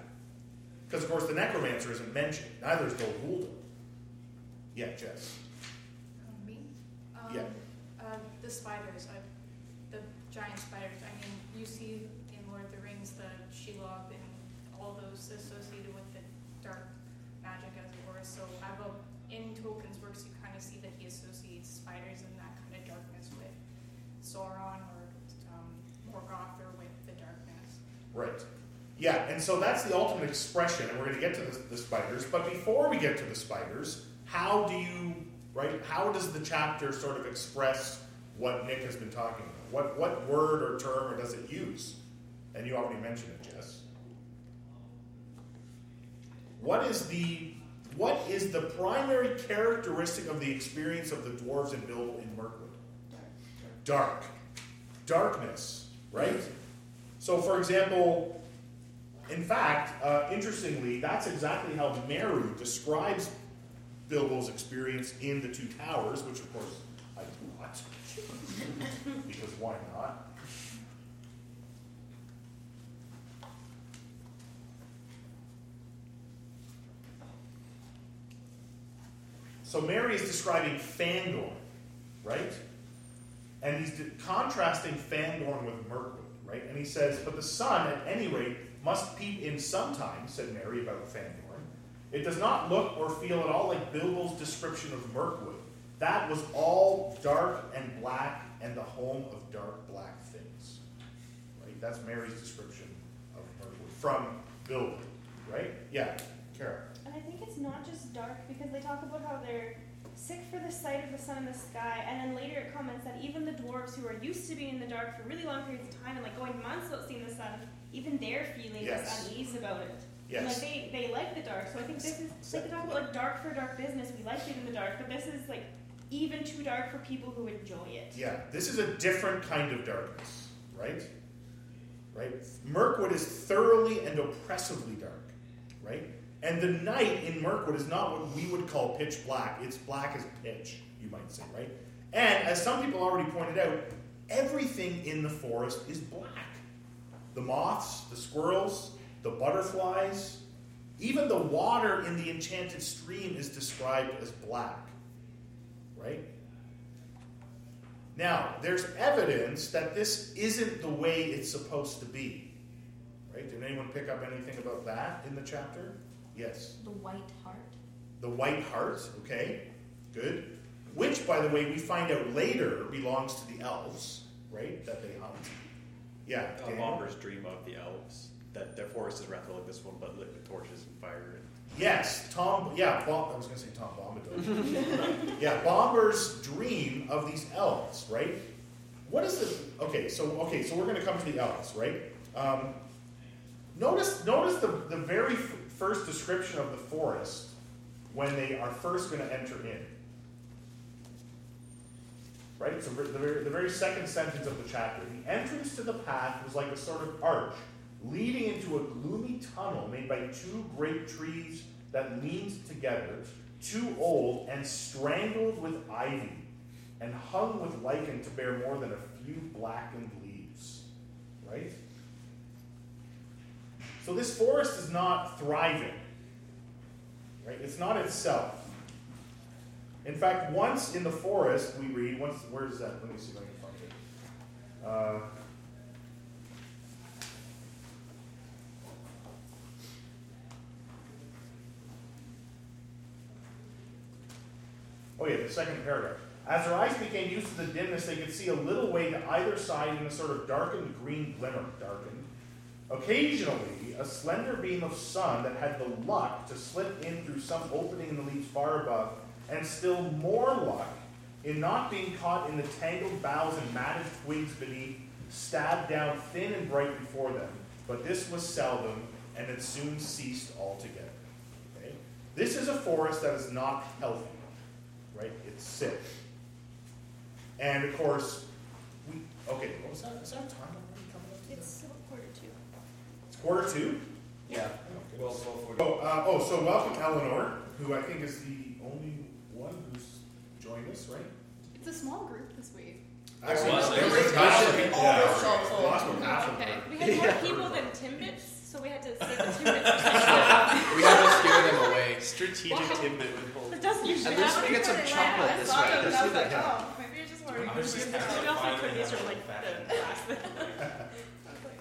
Because, of course, the necromancer isn't mentioned, neither is Dol Guldur. Yeah, Jess. Um, me? Um, Yeah. Uh, the spiders, I, giant spiders. I mean, you see in Lord of the Rings the Shelob and all those associated with the dark magic, as it were. So I've in Tolkien's works, you kind of see that he associates spiders and that kind of darkness with Sauron or um, Morgoth or with the darkness. Right. Yeah, and so that's the ultimate expression, and we're going to get to the, the spiders. But before we get to the spiders, how do you, right, how does the chapter sort of express what Nick has been talking about? What, what word or term or does it use? And you already mentioned it, Jess. What is the what is the primary characteristic of the experience of the dwarves in Bill in Mirkwood? Dark. Darkness, right? So, for example, in fact, uh, interestingly, that's exactly how Merry describes Bilbo's experience in the Two Towers, which, of course, I do not. Because why not? So Merry is describing Fangorn, right? And he's contrasting Fangorn with Mirkwood, right? And he says, But the sun, at any rate, must peep in sometimes, said Merry about Fangorn. It does not look or feel at all like Bilbo's description of Mirkwood. That was all dark and black and the home of dark black things. Right? That's Merry's description of Mirkwood from Bilbo, right? Yeah, Kara. And I think it's not just dark because they talk about how they're sick for the sight of the sun in the sky, and then later it comments that even the dwarves who are used to being in the dark for really long periods of time and like going months without seeing the sun, even they're feeling Yes. this unease about it. Yes. And like they, they like the dark, so I think this is like they talk about like dark for dark business. We like it in the dark, but this is like even too dark for people who enjoy it. Yeah, this is a different kind of darkness, right? Right? Mirkwood is thoroughly and oppressively dark, right? And the night in Mirkwood is not what we would call pitch black. It's black as pitch, you might say, right? And as some people already pointed out, everything in the forest is black. The moths, the squirrels, the butterflies, even the water in the enchanted stream is described as black, right? Now, there's evidence that this isn't the way it's supposed to be. Right? Did anyone pick up anything about that in the chapter? Yes. The white hart. The white hart, okay, good. Which, by the way, we find out later belongs to the elves, right? That they hunt. Yeah. Uh, Daniel? Bombur's dream of the elves. That their forest is rather like this one, but lit with torches and fire. Yes, Tom. Yeah, I was going to say Tom Bombadil. yeah, Bombur's dream of these elves, right? What is the? Okay, so okay, so we're going to come to the elves, right? Um, notice, notice the the very f- first description of the forest when they are first going to enter in. Right. So the very, the very second sentence of the chapter, the entrance to the path was like a sort of arch leading into a gloomy tunnel made by two great trees that leaned together, too old and strangled with ivy, and hung with lichen to bear more than a few blackened leaves. Right? So this forest is not thriving. Right? It's not itself. In fact, once in the forest, we read, once, where is that? Let me see if I can find it. Uh, Oh, yeah, the second paragraph. As their eyes became used to the dimness, they could see a little way to either side in a sort of darkened green glimmer. Darkened. Occasionally, a slender beam of sun that had the luck to slip in through some opening in the leaves far above, and still more luck in not being caught in the tangled boughs and matted twigs beneath, stabbed down thin and bright before them. But this was seldom, and it soon ceased altogether. Okay? This is a forest that is not healthy right? It's sick. And of course, we okay. What was that? Is that time already coming up? It's quarter two. It's quarter two. Yeah. Well, oh, uh, oh, so welcome Eleanor, who I think is the only one who's joined us, right? It's a small group this week. Actually, Was no, it? there was It half of- be. All sorry, those we lost about half of Okay. We had more people than Timbits, so we had to say the Timbits. we had to scare them away. Strategic Wow. Timbit withhold. It doesn't usually At least we get some chocolate this way. Let's do that. oh, maybe you're just wearing I was just Timbits. kinda Maybe I'll these are like the last thing.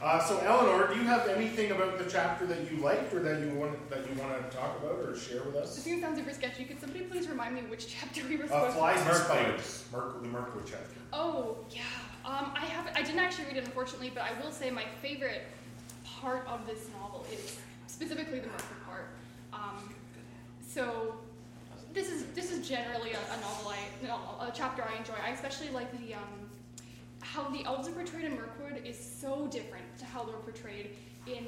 Uh, so Eleanor, do you have anything about the chapter that you liked or that you want that you want to talk about or share with us? This us? thing sounds super sketchy. Could somebody please remind me which chapter we were Uh, supposed flies to and spiders, Merc, the Mirkwood chapter. Oh, yeah. Um, I have I didn't actually read it unfortunately, but I will say my favorite part of this novel is specifically the Mercer part. Um, so this is this is generally a, a novel I no, a chapter I enjoy. I especially like the um, how the elves are portrayed in Mirkwood is so different to how they're portrayed in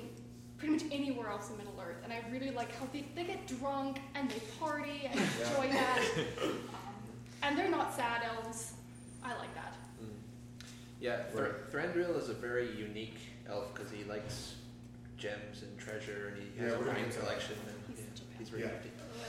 pretty much anywhere else in Middle Earth. And I really like how they, they get drunk and they party and enjoy that. Um, and they're not sad elves. I like that. Yeah, Thr- Thranduil is a very unique elf because he likes gems and treasure, and he has Yeah, a we're gonna wine get to that. collection, and yeah, he's very Yeah.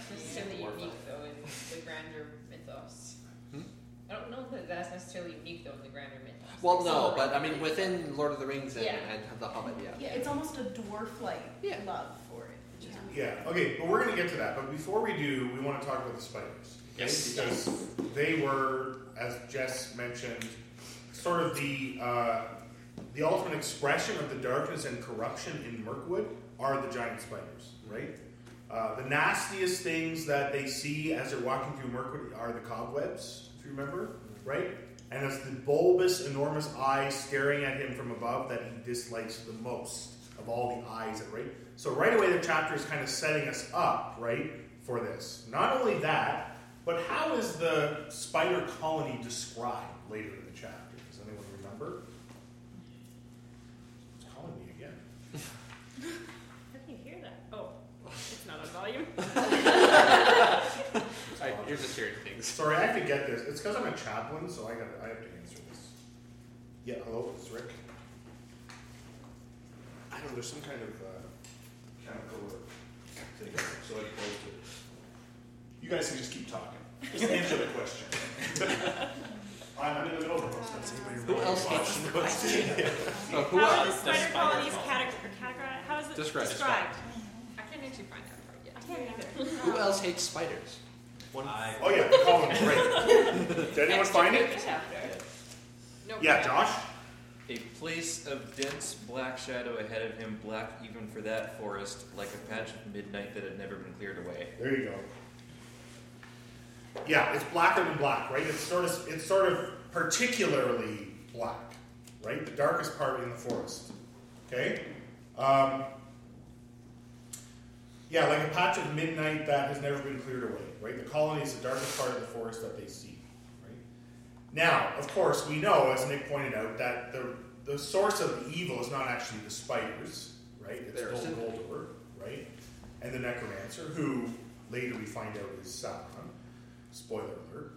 Nifty. That's necessarily unique though in the grander mythos. Hmm? I don't know that that's necessarily unique though in the grander mythos. Well, Like, no, but I mean within Lord of the Rings and, Yeah. and The Hobbit, yeah. Yeah, it's almost a dwarf-like love for it. Which is Yeah, okay, but we're going to get to that. But before we do, we want to talk about the spiders. okay? Yes. Because they were, as Jess mentioned, sort of the uh, the ultimate expression of the darkness and corruption in Mirkwood are the giant spiders, right? Uh, the nastiest things that they see as they're walking through Mercury are the cobwebs, if you remember, right? And it's the bulbous, enormous eyes staring at him from above that he dislikes the most of all the eyes, right? So right away, the chapter is kind of setting us up, right, for this. Not only that, but how is the spider colony described later in the chapter? Does anyone remember? It's calling me again. How can you hear that? Oh, it's not on volume. I, you're just hearing things. Sorry, I have to get this. It's because I'm a chaplain, so I got I have to answer this. Yeah, hello, it's Rick. I don't know. There's some kind of uh, chemical or thing, so I closed it. You guys can just keep talking. Just answer the question. I'm in the middle of the process. Who else hates Oh, who How else? the spider colonies categorized? How is it Describe, described? I can't actually find that Who else hates spiders? One. Oh yeah, the colony. Great. Did anyone find it? No. Yeah, Josh. A place of dense black shadow ahead of him, black even for that forest, like a patch of midnight that had never been cleared away. There you go. Yeah, it's blacker than black, right? It's sort of it's sort of particularly black, right? The darkest part in the forest. Okay. Um, yeah, like a patch of midnight that has never been cleared away, right? The colony is the darkest part of the forest that they see, right? Now, of course, we know, as Nick pointed out, that the the source of the evil is not actually the spiders, right? It's They're Dol simple. Right? And the necromancer, who later we find out is Sauron. Spoiler alert.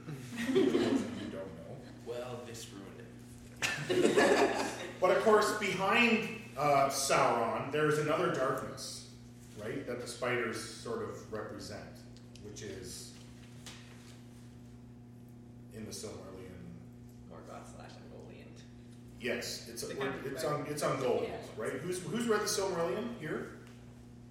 For those of you who don't know. Well, this ruined it. But of course, behind uh, Sauron, there is another darkness, right? That the spiders sort of represent, which is in the Silmarillion. Morgoth slash Ungoliant. Yes, it's The we're- it's on it's on gold, Yeah. right? Who's who's read the Silmarillion here?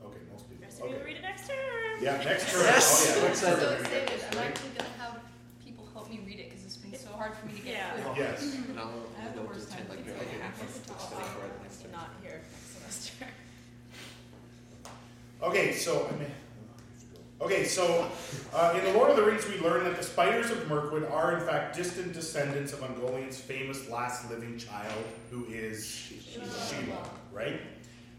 Okay, most people. Rest of you Okay. read it next term. Yeah, next term. Yes. Oh, yeah, next term. So we're gonna get excited. this, I'm right? actually gonna have people help me read it because it's been so hard for me to get Yeah. through. Yes. And I'll, I have the I'll worst pretend time like thinking you're like about half it. of It's the a study for it next term. Not here next semester. Okay, so I mean, okay, so uh, in the Lord of the Rings, we learn that the spiders of Mirkwood are in fact distant descendants of Ungoliant's famous last living child, who is Shelob, right?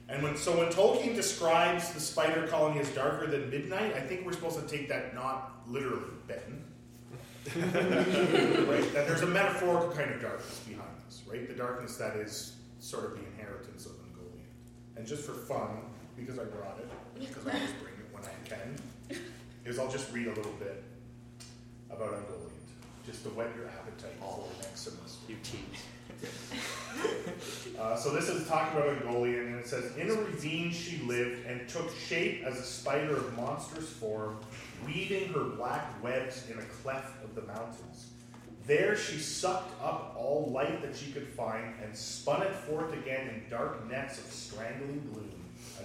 And when so when Tolkien describes the spider colony as darker than midnight, I think we're supposed to take that not literally, Ben. right? That there's a metaphorical kind of darkness behind this, right? The darkness that is sort of the inheritance of Ungoliant. And just for fun, because I brought it, because I always bring it when I can, is I'll just read a little bit about Ungoliant, just to whet your appetite for next semester. You tease. Uh, so this is talking about Ungoliant, and it says, In a ravine she lived and took shape as a spider of monstrous form, weaving her black webs in a cleft of the mountains. There she sucked up all light that she could find and spun it forth again in dark nets of strangling gloom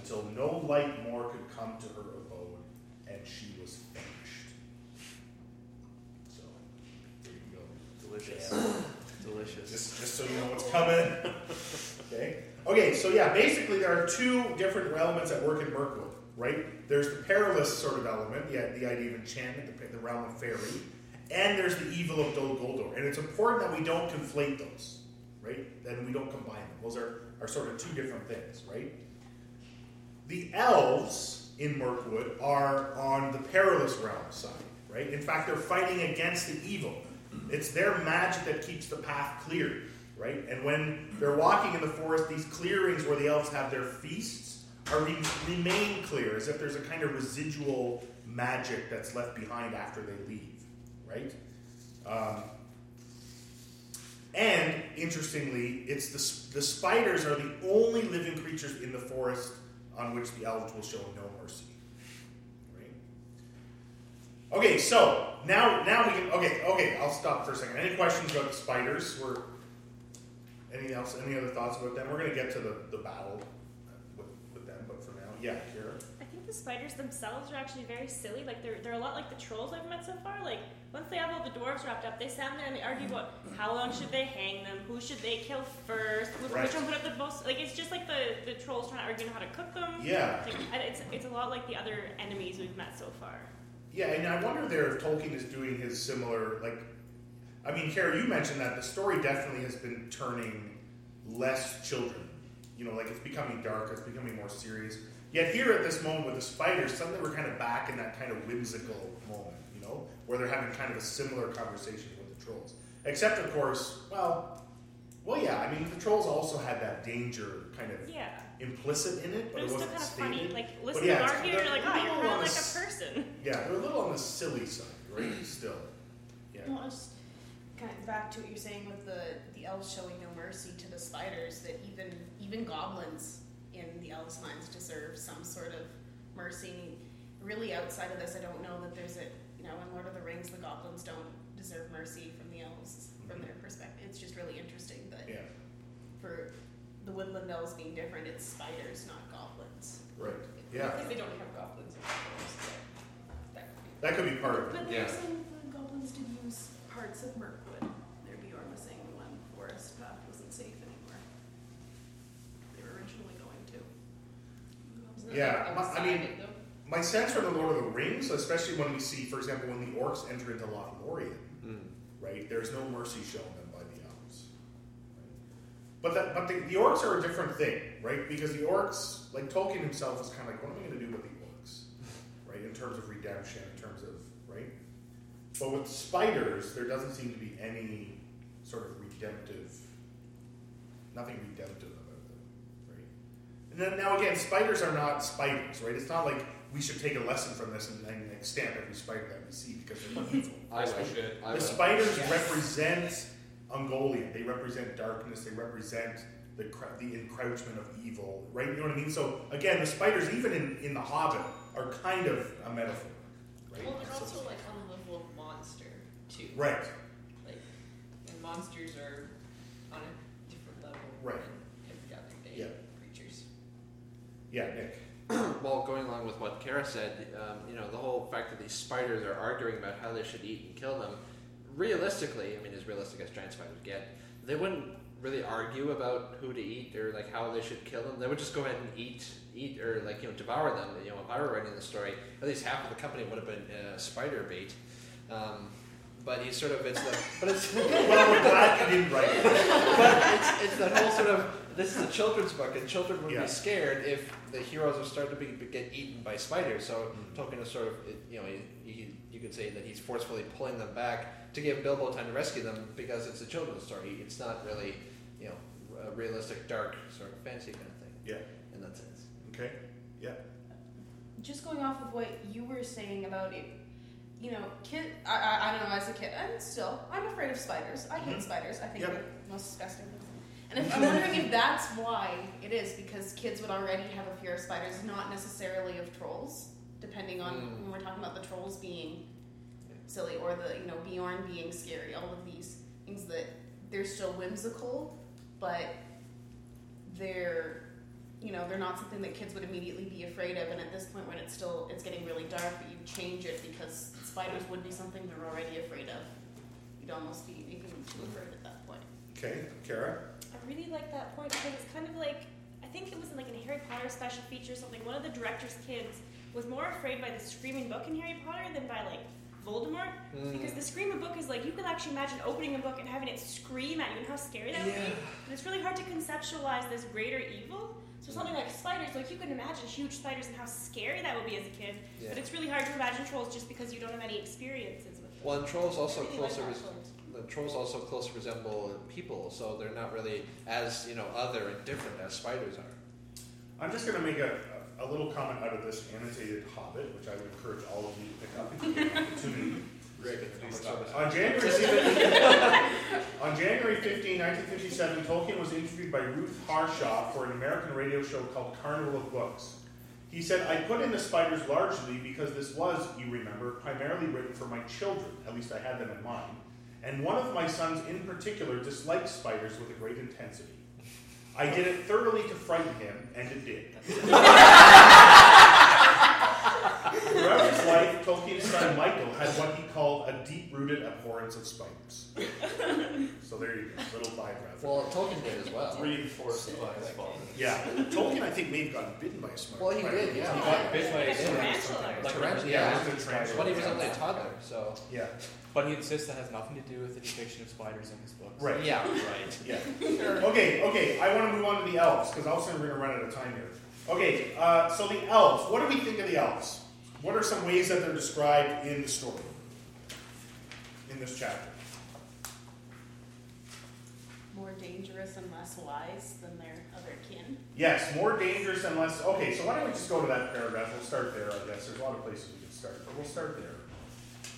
until no light more could come to her abode, and she was finished. So, there you go. Delicious. Delicious. Just, just so you know what's coming. okay. Okay. So yeah, basically there are two different elements at work in Mirkwood, right? There's the perilous sort of element, the, the idea of enchantment, the, the realm of fairy, and there's the evil of Dol Guldur. And it's important that we don't conflate those, right? And we don't combine them. Those are, are sort of two different things, right? The elves in Mirkwood are on the perilous realm side, right? In fact, they're fighting against the evil. It's their magic that keeps the path clear, right? And when they're walking in the forest, these clearings where the elves have their feasts are re- remain clear, as if there's a kind of residual magic that's left behind after they leave, right? Um, and interestingly, it's the, the spiders are the only living creatures in the forest on which the elves will show no mercy. Right? Okay, so now now we can okay okay I'll stop for a second. Any questions about the spiders? Or anything else? Any other thoughts about them? We're gonna get to the, the battle with, with them, but for now, yeah, think the spiders themselves are actually very silly. Like they're they're a lot like the trolls I've met so far. Like once they have all the dwarves wrapped up, they stand there and they argue about how long should they hang them, who should they kill first, which, Right. which one put up the most. Like it's just like the, the trolls trying to argue how to cook them. Yeah. Like, it's it's a lot like the other enemies we've met so far. Yeah, and I wonder there if Tolkien is doing his similar like. I mean, Kara, you mentioned that the story definitely has been turning less children. You know, like it's becoming darker, it's becoming more serious. Yet here at this moment with the spiders, suddenly we're kind of back in that kind of whimsical moment, you know, where they're having kind of a similar conversation with the trolls. Except, of course, well, well, yeah. I mean, the trolls also had that danger kind of Yeah. implicit in it, but But it it's still wasn't kind of stated. funny. Like But yeah, to it's- argue, they're oh, you're like, a oh, little you're on kind of the like a s- person. Yeah, they're a little on the silly side, right? Still. Yeah. Well, just kind of back to what you're saying with the the elves showing no mercy to the spiders. That even even goblins in the elves' minds deserve some sort of mercy. Really, outside of this, I don't know that there's a you know in Lord of the Rings, the goblins don't deserve mercy from the elves from their perspective. It's just really interesting that Yeah. for the woodland elves being different, it's spiders, not goblins. Right. I Yeah. think they don't have goblins in the forest, but that could be. That could be part of But it. they're Yeah. saying the goblins did use parts of Mirkwood. Their Beorn was saying the one forest path wasn't safe anymore. They were originally going to. Yeah. my- I mean, my sense from the Lord of the Rings, especially when we see, for example, when the orcs enter into Lothlorien, hmm. right? There's no mercy shown them by the elves. Right? But that, but the, the orcs are a different thing, right? Because the orcs, like Tolkien himself, is kind of like, what am I going to do with the orcs, right? In terms of redemption, in terms of right. But with spiders, there doesn't seem to be any sort of redemptive, nothing redemptive about them, right? And then now again, spiders are not spiders, right? It's not like we should take a lesson from this and, and like, stamp every spider that we see because they're evil. I wish right? we should. I The spiders Yes. represent Ungoliant. They represent darkness. They represent the cr- the encroachment of evil, right? You know what I mean? So again, the spiders, even in, in the Hobbit, are kind of a metaphor, right? Well, they're So- also like on the level of monster too. Right. Like, and monsters are on a different level Right. than every other day Yeah. creatures. Yeah, Nick. well, going along with what Kara said, um, you know, the whole fact that these spiders are arguing about how they should eat and kill them, realistically, I mean, as realistic as giant spiders get, they wouldn't really argue about who to eat or like how they should kill them. They would just go ahead and eat, eat or like you know devour them. You know, if I were writing the story, at least half of the company would have been uh, spider bait. Um, but he's sort of it's the but it's Well, we're glad you didn't write it. but it's, it's that whole sort of this is a children's book and children would Yeah. be scared if the heroes are starting to be, get eaten by spiders. So Mm-hmm. Tolkien is sort of you know you, you, you could say that he's forcefully pulling them back to give Bilbo time to rescue them because it's a children's story. It's not really you know a realistic dark sort of fantasy kind of thing. Yeah. In that sense. Okay. Yeah. Just going off of what you were saying about it, you know, kid. I, I, I don't know. As a kid, and still, I'm afraid of spiders. I hate Mhm. spiders. I think Yep. they're the most disgusting. And if, I'm wondering if that's why it is because kids would already have a fear of spiders, not necessarily of trolls. Depending on Mm. when we're talking about the trolls being silly, or the you know Beorn being scary. All of these things that they're still whimsical, but they're you know they're not something that kids would immediately be afraid of. And at this point, when it's still it's getting really dark, but you change it because spiders would be something they're already afraid of. You'd almost be making them too afraid at that point. Okay, Kara. I really like that point because it's kind of like I think it was in like in a Harry Potter special feature or something. One of the director's kids was more afraid by the screaming book in Harry Potter than by like Voldemort. Mm. Because the screaming book is like you could actually imagine opening a book and having it scream at you and how scary that would be. But it's really hard to conceptualize this greater evil. So something like spiders, like you can imagine huge spiders and how scary that would be as a kid. Yeah. But it's really hard to imagine trolls just because you don't have any experiences with them. Well, and trolls also really like closer. that res- point. the trolls also closely resemble people, so they're not really as you know other and different as spiders are. I'm just going to make a, a, little comment out of this annotated Hobbit, which I would encourage all of you to pick up if you get an opportunity. Please. On January, on January 15, 1957, Tolkien was interviewed by Ruth Harshaw for an American radio show called Carnival of Books. He said, I put in the spiders largely because this was, you remember, primarily written for my children, at least I had them in mind. And one of my sons in particular disliked spiders with a great intensity. I did it thoroughly to frighten him, and it did. Throughout his life, Tolkien's son Michael had what he called a deep-rooted abhorrence of spiders. So there you go, little biography. Well, Tolkien did as well. Reinforced by his father. Yeah, Tolkien I think may have gotten bitten by a spider. Well, he did, yeah. He got bitten by a tarantula. Like Tarantula, yeah, yeah. it was a tarantula. But he was only a toddler, so Yeah. But he insists that has nothing to do with the depiction of spiders in his books. Right. yeah. Right. Yeah. Okay, okay. I want to move on to the elves because also we're going to run out of time here. Okay, uh, so the elves. What do we think of the elves? What are some ways that they're described in the story? In this chapter. More dangerous and less wise than their other kin. Yes, more dangerous and less. Okay, so why don't we just go to that paragraph? We'll start there, I guess. There's a lot of places we could start, but we'll start there.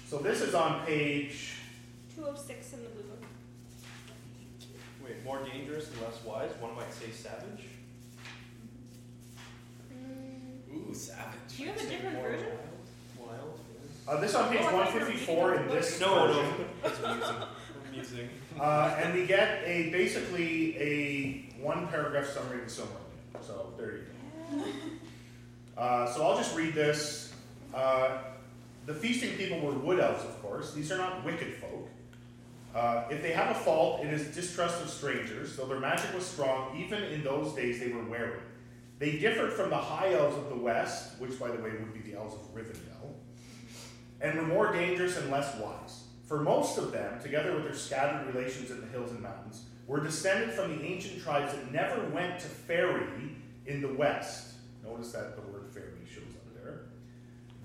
So this is on page. 206 in the blue book. Wait, more dangerous and less wise. One might say savage. Ooh, savage. Do you have a different version? Wild. wild Uh, this on page Oh, I thought you were 154 in the this No, no. It's amusing. amusing. Uh, and we get a basically a one paragraph summary of the Silmarillion. So there you go. Uh, so I'll just read this. Uh, the feasting people were wood elves, of course. These are not wicked folk. Uh, if they have a fault, it is distrust of strangers. Though their magic was strong, even in those days they were wary. They differed from the high elves of the west, which, by the way, would be the elves of Rivendell, and were more dangerous and less wise. For most of them, together with their scattered relations in the hills and mountains, were descended from the ancient tribes that never went to Fairy in the west. Notice that the word fairy shows up there.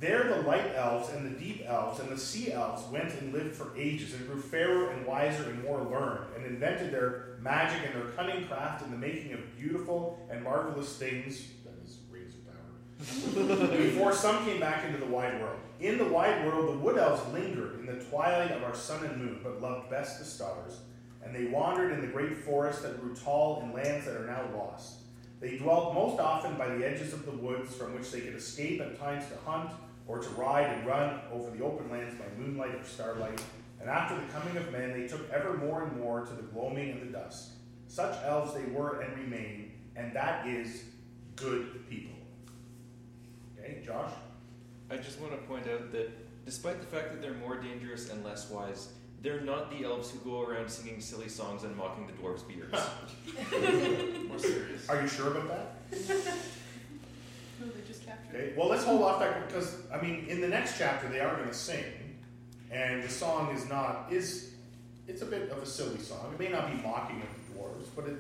There, the light elves and the deep elves and the sea elves went and lived for ages and grew fairer and wiser and more learned and invented their magic and their cunning craft in the making of beautiful and marvelous things. That is razor power. Before some came back into the wide world. In the wide world, the wood elves lingered in the twilight of our sun and moon, but loved best the stars. And they wandered in the great forest that grew tall in lands that are now lost. They dwelt most often by the edges of the woods from which they could escape at times to hunt or to ride and run over the open lands by moonlight or starlight. And after the coming of men, they took ever more and more to the gloaming and the dusk. Such elves they were and remain, and that is good people. Okay, Josh? I just want to point out that despite the fact that they're more dangerous and less wise, they're not the elves who go around singing silly songs and mocking the dwarves' beards. more serious. Are you sure about that? No, they just captured Okay, well, let's hold off that because I mean, in the next chapter they are going to sing, and the song is not is it's a bit of a silly song. It may not be mocking of the dwarves, but it.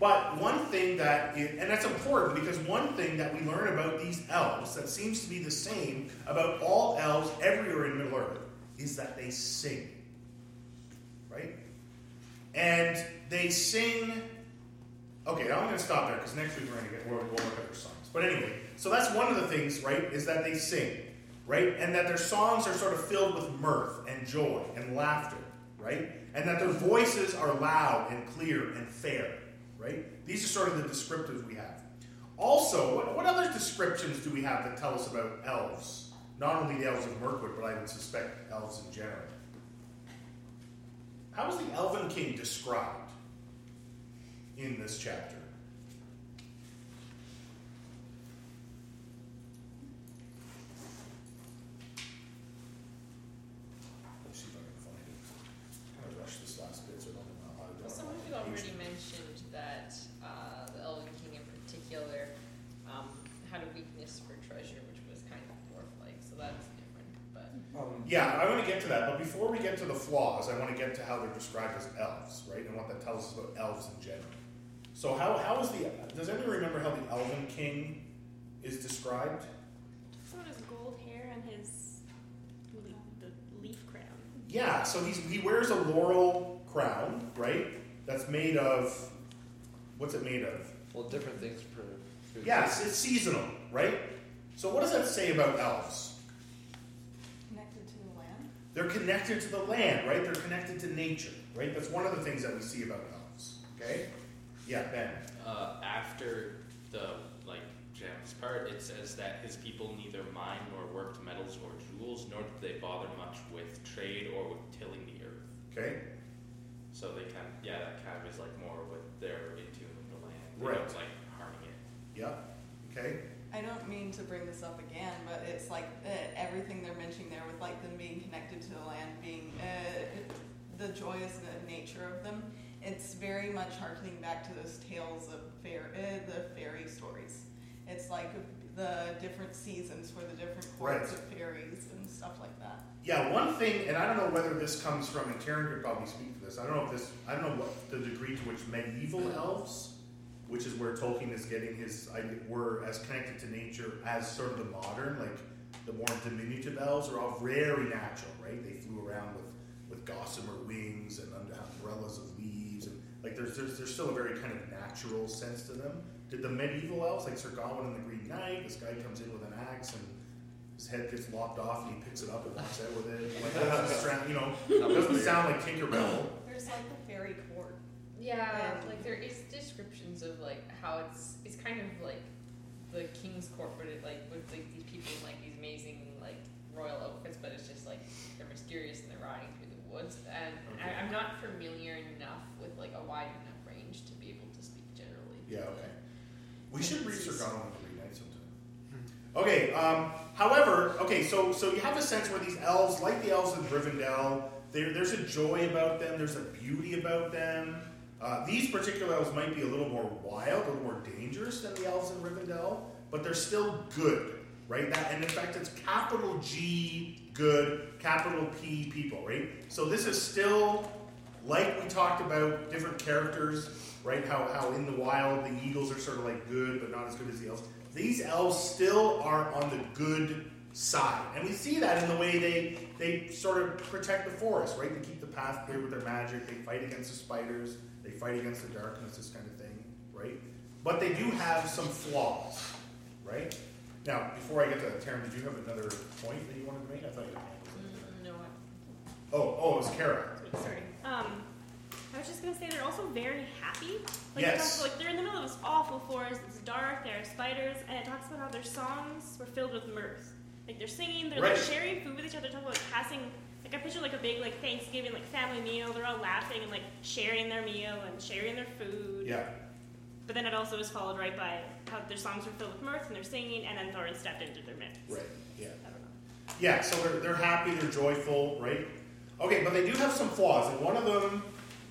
But one thing that, it, and that's important because one thing that we learn about these elves that seems to be the same about all elves everywhere in Middle Earth is that they sing, right? And they sing. Okay, I'm going to stop there because next week we're going to get we'll, look at their songs. But anyway, so that's one of the things, right? Is that they sing, right? And that their songs are sort of filled with mirth and joy and laughter, right? And that their voices are loud and clear and fair, right? These are sort of the descriptors we have. Also, what, what other descriptions do we have that tell us about elves? not only the elves of Mirkwood, but I would suspect elves in general. How is the Elven King described in this chapter? Let's see if I can find it. Kind of rushed this last bit, so I don't know how to do Well, it. someone had already mentioned that uh, the Elven King in particular um, had a weakness for treasure, which was kind of dwarf-like, so that's different. But Yeah, I want to get to that, but before we get to the flaws, I want to get to how they're described as elves, right? And what that tells us about elves in general. So how, how is the does anyone remember how the Elven King is described? Someone has gold hair and his le- the leaf crown. Yeah, so he's he wears a laurel crown, right? That's made of what's it made of? Well, different things for. for Yes, it's seasonal, right? So what does that say about elves? Connected to the land. They're connected to the land, right? They're connected to nature, right? That's one of the things that we see about elves. Okay? Yeah, Ben. Uh, after the like Jam's part, it says that his people neither mined nor worked metals or jewels, nor did they bother much with trade or with tilling the earth. Okay. So they kind of, yeah, that kind of is like more with their in tune with the land. They Right. don't like harming it. Yeah. Okay. I don't mean to bring this up again, but it's like uh, everything they're mentioning there with like them being connected to the land, being uh, the joyous nature of them. It's very much harkening back to those tales of fair, uh, the fairy stories. It's like the different seasons for the different courts Right. of fairies and stuff like that. Yeah, one thing, and I don't know whether this comes from, and Karen could probably speak to this. I don't know if this, I don't know what the degree to which medieval elves, which is where Tolkien is getting his idea, were as connected to nature as sort of the modern, like the more diminutive elves are all very natural, right? They flew around with, with gossamer wings and under umbrellas of leaves, and like there's, there's there's still a very kind of natural sense to them. Did the medieval elves, like Sir Gawain and the Green Knight, this guy comes in with an axe and his head gets lopped off and he picks it up and walks out with it. Like, that doesn't you know, it doesn't sound like Tinkerbell. There's like the fairy court. Yeah, And- like there is descriptions of like how it's it's kind of like the king's court, but it like with like these people in like these amazing like royal outfits, but it's just like they're mysterious and they're riding through the woods. And I, I'm not familiar enough with like a wide enough range to be able to speak generally. Yeah, okay. We should read Sir Gawain and the Green Knight sometime. Okay, um, however, okay, so so you have a sense where these elves, like the elves in Rivendell, there, there's a joy about them, there's a beauty about them. Uh, these particular elves might be a little more wild, a little more dangerous than the elves in Rivendell, but they're still good, right? That, and in fact, it's capital G good, capital P people, right? So this is still like we talked about different characters, right? How how in the wild the eagles are sort of like good, but not as good as the elves. These elves still are on the good side, and we see that in the way they they sort of protect the forest, right? They keep the path clear with their magic. They fight against the spiders. They fight against the darkness, this kind of thing, right? But they do have some flaws, right? Now, before I get to that, Taryn, did you have another point that you wanted to make? I thought you had. Mm, no, Oh, oh, it was Kara. Sorry. Um, I was just gonna say they're also very happy. Like, Yes. About, like they're in the middle of this awful forest. It's dark. There are spiders, and it talks about how their songs were filled with mirth. Like they're singing. They're Right. like sharing food with each other. Talking about passing. Like I picture like a big like Thanksgiving like family meal. They're all laughing and like sharing their meal and sharing their food. Yeah. But then it also was followed right by how their songs were filled with mirth and they're singing, and then Thorin stepped into their midst. Right. Yeah. Yeah, so they're, they're happy, they're joyful, right? Okay, but they do have some flaws, and one of them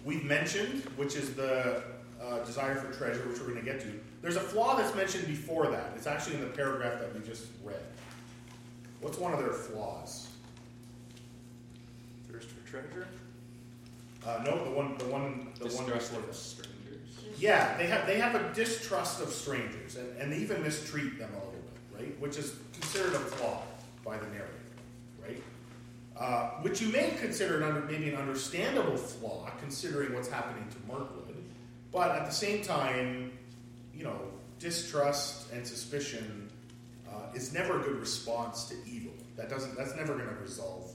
we've mentioned, which is the uh, desire for treasure, which we're going to get to. There's a flaw that's mentioned before that. It's actually in the paragraph that we just read. What's one of their flaws? Treasure? Uh, no, the one, the one, the one Distrust of strangers. Yeah, they have they have a distrust of strangers, and, and they even mistreat them a little bit, right? Which is considered a flaw by the narrator, right? Uh, which you may consider an under, maybe an understandable flaw, considering what's happening to Mirkwood, but at the same time, you know, distrust and suspicion uh, is never a good response to evil. That doesn't. That's never going to resolve?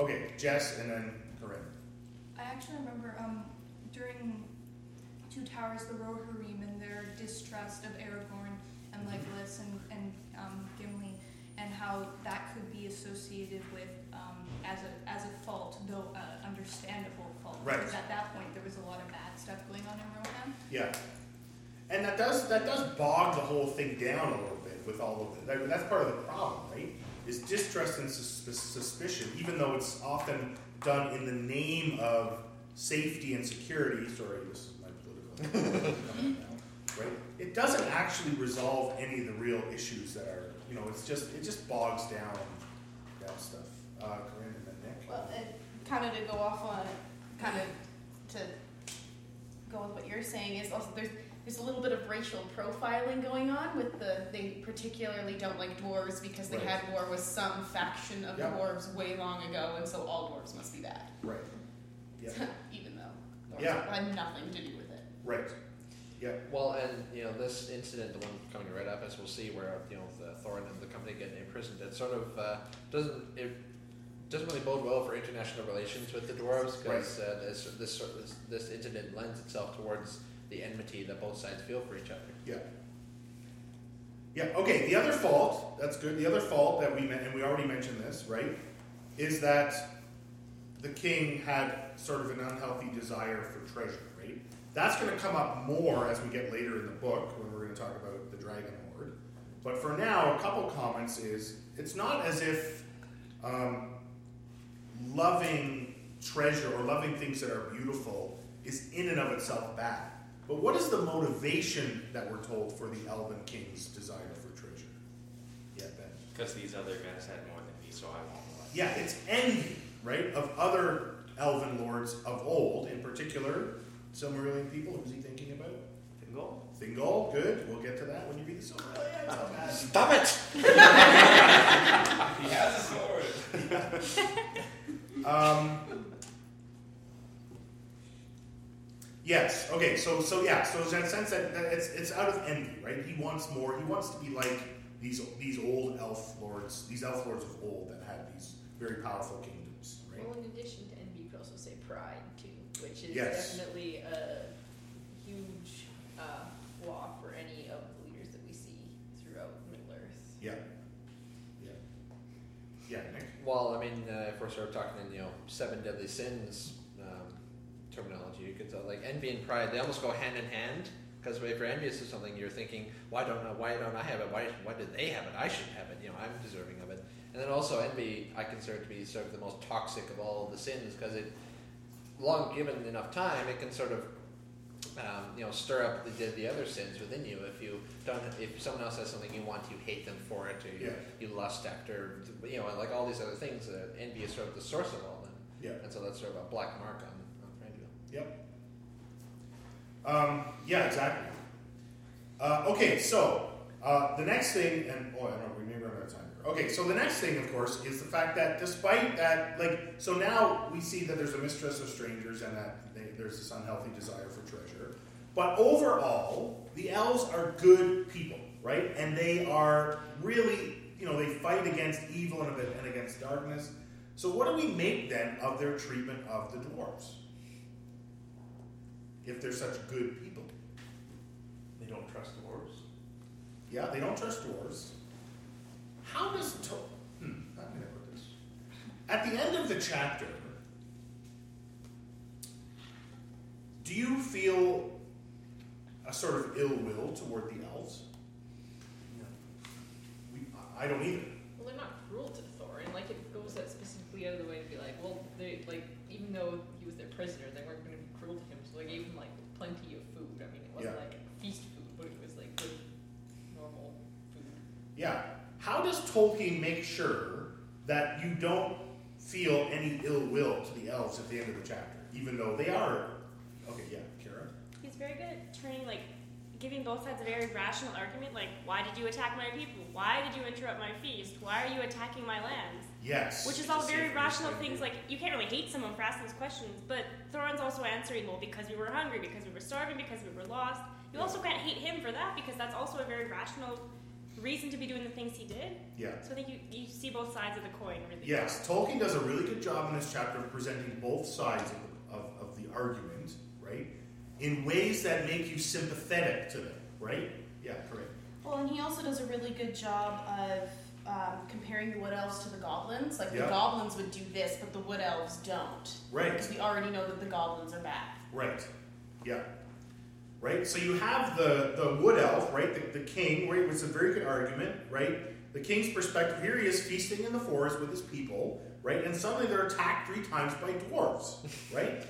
Okay, Jess, and then Corinne. I actually remember um, during Two Towers, the Rohirrim and their distrust of Aragorn and Legolas and, and um, Gimli, and how that could be associated with um, as a as a fault, though uh, understandable fault. Right. Because at that point there was a lot of bad stuff going on in Rohan. Yeah, and that does that does bog the whole thing down a little bit with all of it. That, that's part of the problem, right? Is distrust and sus- suspicion, even though it's often done in the name of safety and security. Sorry, this is my political. right? It doesn't actually resolve any of the real issues that are, you know, it's just it just bogs down that stuff. Uh, Corinne and then Nick. Well, and kind of to go off on, kind of to go with what you're saying is also there's there's a little bit of racial profiling going on with the they particularly don't like dwarves because they Right. had war with some faction of Yeah. dwarves way long ago, and so all dwarves must be bad. Right. Yeah. Even though dwarves Yeah. had nothing to do with it. Right. Yeah. Well, and you know this incident, the one coming right up, as we'll see, where you know the Thorin and the company get imprisoned, it sort of uh, doesn't it doesn't really bode well for international relations with the dwarves because uh, this this this, this incident lends itself towards the enmity that both sides feel for each other. Yeah. Yeah, okay, the other fault, that's good. The other fault that we men- and we already mentioned this, right? Is that the king had sort of an unhealthy desire for treasure, right? That's going to come up more as we get later in the book when we're going to talk about the dragon lord. But for now, a couple comments is it's not as if um, loving treasure or loving things that are beautiful is in and of itself bad. But what is the motivation that we're told for the Elven King's desire for treasure? Yeah, Ben. Because these other guys had more than me, so I want more. Yeah, it's envy, right, of other Elven lords of old, in particular, Silmarillion people. Who's he thinking about? Thingol. Thingol, good. We'll get to that when you read the Silmarillion. It's not bad. Stop it! He has a sword. Um, yes. Okay. So so yeah. So there's that sense that, that it's it's out of envy, right? He wants more. He wants to be like these these old elf lords, these elf lords of old that had these very powerful kingdoms, right? Well, in addition to envy, you could also say pride too, which is Yes. definitely a huge uh, flaw for any of the leaders that we see throughout Middle Earth. Yeah. Yeah. Yeah, Nick. Well, I mean, uh, if we're sort of talking in you know seven deadly sins terminology, you could tell like envy and pride they almost go hand in hand. Because if you're envious of something, you're thinking, why don't I, why don't I have it? Why why did they have it? I should have it. You know, I'm deserving of it. And then also envy, I consider to be sort of the most toxic of all the sins because it, long given enough time, it can sort of um, you know, stir up the, the other sins within you. If you don't, if someone else has something you want, you hate them for it, or you, Yeah. you lust after, you know, like all these other things. Uh, envy is sort of the source of all of them. Yeah. And so that's sort of a black mark on. Yep. Um, yeah, exactly. Uh, okay, so uh, the next thing, and oh, I don't out of time here. Okay, so the next thing, of course, is the fact that despite that, like, so now we see that there's a mistrust of strangers and that they, there's this unhealthy desire for treasure. But overall, the elves are good people, right? And they are really, you know, they fight against evil and against darkness. So what do we make then of their treatment of the dwarves? If they're such good people. They don't trust dwarves. Yeah, they don't trust dwarves. How does to- hmm, how can I put this? At the end of the chapter, do you feel a sort of ill will toward the elves? We, I don't either. Well, they're not cruel to Thorin. Like it goes that specifically out of the way to be like, well, they like even though he was their prisoner, they weren't gave him like plenty of food. I mean, it wasn't Yeah. like feast food, but it was like good, normal food. Yeah. How does Tolkien make sure that you don't feel any ill will to the elves at the end of the chapter, even though they are? Okay, yeah, Kara. He's very good at turning like giving both sides a very rational argument, like why did you attack my people? Why did you interrupt my feast? Why are you attacking my lands? Yes. Which is all very rational things. Like you can't really hate someone for asking those questions, but Thorin's also answering, well, because we were hungry, because we were starving, because we were lost. You also can't hate him for that because that's also a very rational reason to be doing the things he did. Yeah. So I think you, you see both sides of the coin really. Yes, Tolkien does a really good job in this chapter of presenting both sides of the, of, of the argument, right? In ways that make you sympathetic to them, right? Yeah, correct. Well, and he also does a really good job of um, comparing the wood elves to the goblins. Like Yeah. the goblins would do this, but the wood elves don't. Right. Because we already know that the goblins are bad. Right. Yeah. Right. So you have the the wood elf, right? The, the king, right? Which is a very good argument, right? The king's perspective here, he is feasting in the forest with his people, right? And suddenly they're attacked three times by dwarves, right?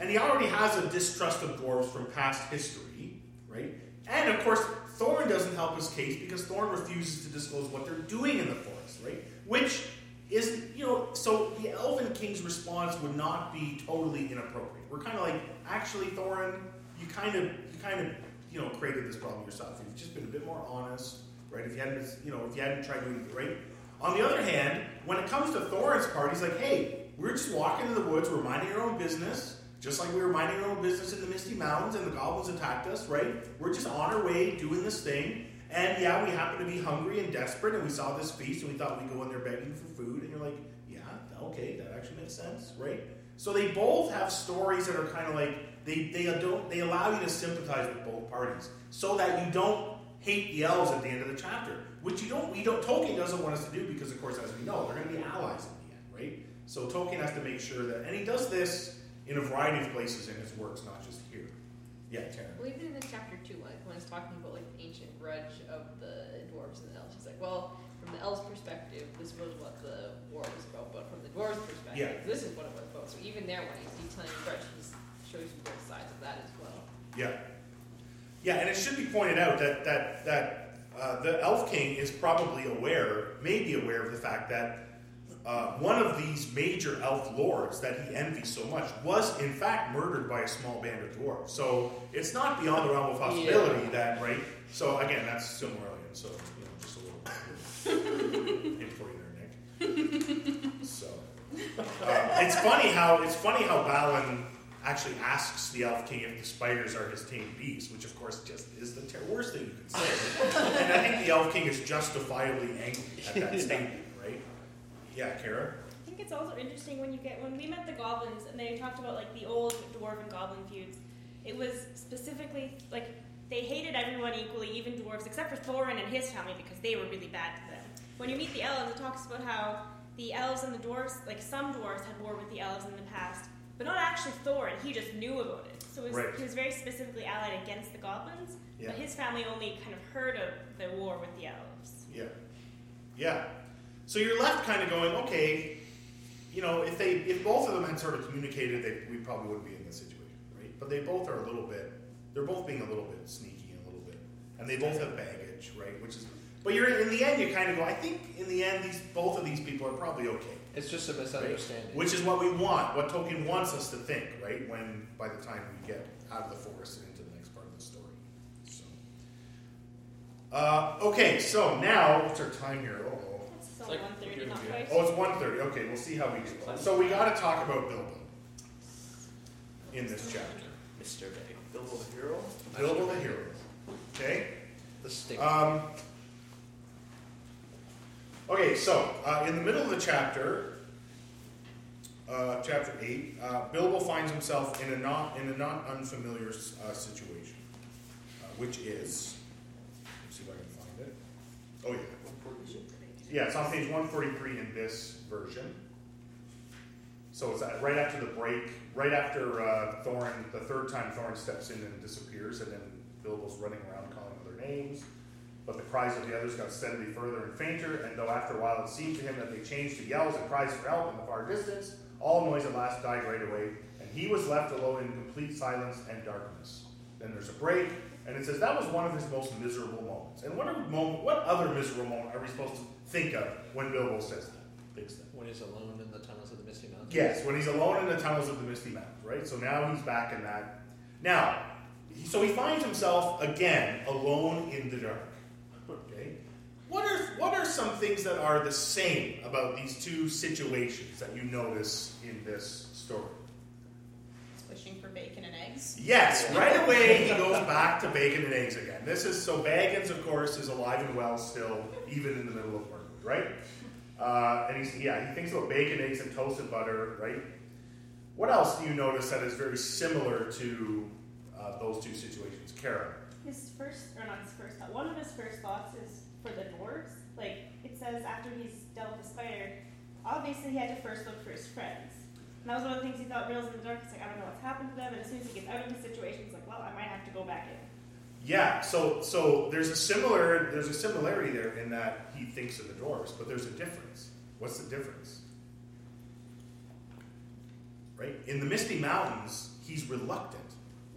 And he already has a distrust of dwarves from past history, right? And of course, Thorin doesn't help his case because Thorin refuses to disclose what they're doing in the forest, right? Which is, you know, so the Elven King's response would not be totally inappropriate. We're kind of like, actually, Thorin, you kind of, you kind of, you know, created this problem yourself. You've just been a bit more honest, right? If you hadn't, you know, if you hadn't tried doing it right. On the other hand, when it comes to Thorin's part, he's like, hey, we're just walking in the woods, we're minding our own business. Just like we were minding our own business in the Misty Mountains and the goblins attacked us, right? We're just on our way doing this thing. And yeah, we happen to be hungry and desperate, and we saw this feast, and we thought we'd go in there begging for food. And you're like, yeah, okay, that actually makes sense, right? So they both have stories that are kind of like they they don't they allow you to sympathize with both parties, so that you don't hate the elves at the end of the chapter, which you don't. We don't. Tolkien doesn't want us to do because, of course, as we know, they're going to be allies in the end, right? So Tolkien has to make sure that, and he does this in a variety of places in his works, not just here. Yeah, Taryn. Well, even in the chapter two, like when it's talking about like the ancient grudge of the dwarves and the elves, he's like, well, from the elves' perspective, this was what the war was about, but from the dwarves' perspective, Yeah. this is what it was about. So even there, when he's detailing the grudge, he shows you both sides of that as well. Yeah. Yeah, and it should be pointed out that that that uh, the Elf King is probably aware, may be aware of the fact that uh, one of these major elf lords that he envies so much was in fact murdered by a small band of dwarves. So it's not beyond the realm of possibility Yeah. that right. So again, that's Silmarillion. So you know, just a little hint for you there, Nick. So uh, it's funny how it's funny how Balin actually asks the Elf King if the spiders are his tame beasts, which of course just is the ter- worst thing you can say. and I think the Elf King is justifiably angry at that statement? Yeah, Kara. I think it's also interesting when you get when we met the goblins and they talked about like the old dwarven goblin feuds. It was specifically like they hated everyone equally, even dwarves, except for Thorin and his family because they were really bad to them. When you meet the elves, it talks about how the elves and the dwarves, like some dwarves, had war with the elves in the past, but not actually Thorin. He just knew about it, so it was, Right. he was very specifically allied against the goblins. Yeah. But his family only kind of heard of the war with the elves. Yeah. Yeah. So you're left kind of going, okay, you know, if they if both of them had sort of communicated, they, we probably wouldn't be in this situation, right? But they both are a little bit, they're both being a little bit sneaky and a little bit, and they both have baggage, right? Which is, but you're in the end, you kind of go, I think in the end, these both of these people are probably okay. It's just a misunderstanding. Which is what we want, what Tolkien wants us to think, right? When by the time we get out of the forest and into the next part of the story. So, uh, okay, so now what's our time here? Oh, It's only 1.30, not quite. oh, it's 1.30. Okay, we'll see how we do. So we got to talk about Bilbo in this chapter. Mr. Bay. Bilbo the hero. Bilbo the hero. Okay. The stick. Um, okay, so uh, in the middle of the chapter, uh, chapter eight, uh, Bilbo finds himself in a not in a not unfamiliar uh, situation, uh, which is. Let's see if I can find it. Oh yeah. Yeah, it's on page 143 in this version. So it's right after the break, right after uh, Thorin, the third time Thorin steps in and disappears, and then Bilbo's running around calling other names. But the cries of the others got steadily further and fainter, and though after a while it seemed to him that they changed to yells and cries for help in the far distance, all noise at last died right away, and he was left alone in complete silence and darkness. Then there's a break, and it says that was one of his most miserable moments. And what, moment, what other miserable moment are we supposed to think of when Bilbo says that? Thinks that? When he's alone in the tunnels of the Misty Mountains. Yes, when he's alone in the tunnels of the Misty Mountains, right? So now he's back in that. Now, so he finds himself again alone in the dark. Okay, what are what are some things that are the same about these two situations that you notice in this story? Wishing for bacon and eggs. Yes, right away he goes back to bacon and eggs again. This is so Baggins, of course, is alive and well still, even in the middle of Mirkwood, right? Uh, and he's yeah, he thinks about bacon, eggs, and toasted butter, right? What else do you notice that is very similar to uh, those two situations, Kara? His first, or not his first thought, one of his first thoughts is for the dwarves. like it says after he's dealt with the spider, obviously he had to first look for his friends. And that was one of the things he thought reels in the dark. He's like, I don't know what's happened to them. And as soon as he gets out of the situation, he's like, well, I might have to go back in. Yeah, so so there's a similar there's a similarity there in that he thinks of the dwarves, but there's a difference. What's the difference? Right? In the Misty Mountains, he's reluctant.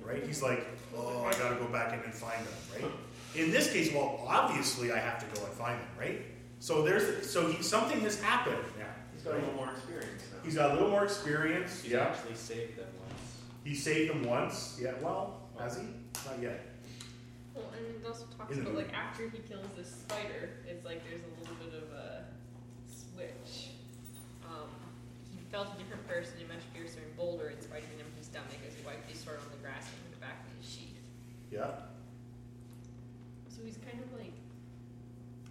Right? He's like, oh, I gotta go back in and find them, right? In this case, well, obviously I have to go and find them, right? So there's so he, something has happened now. He's got a little more experience now. He's got a little more experience. He's yeah. actually saved them once. He saved them once. Yeah. Well, has he? Not yet. Well, and it also talks In about like after he kills this spider, it's like there's a little bit of a switch. Um, he felt a different person and much fiercer and bolder in spite of an empty stomach as he wiped his sword on the grass and put it back in his sheath. Yeah. So he's kind of like,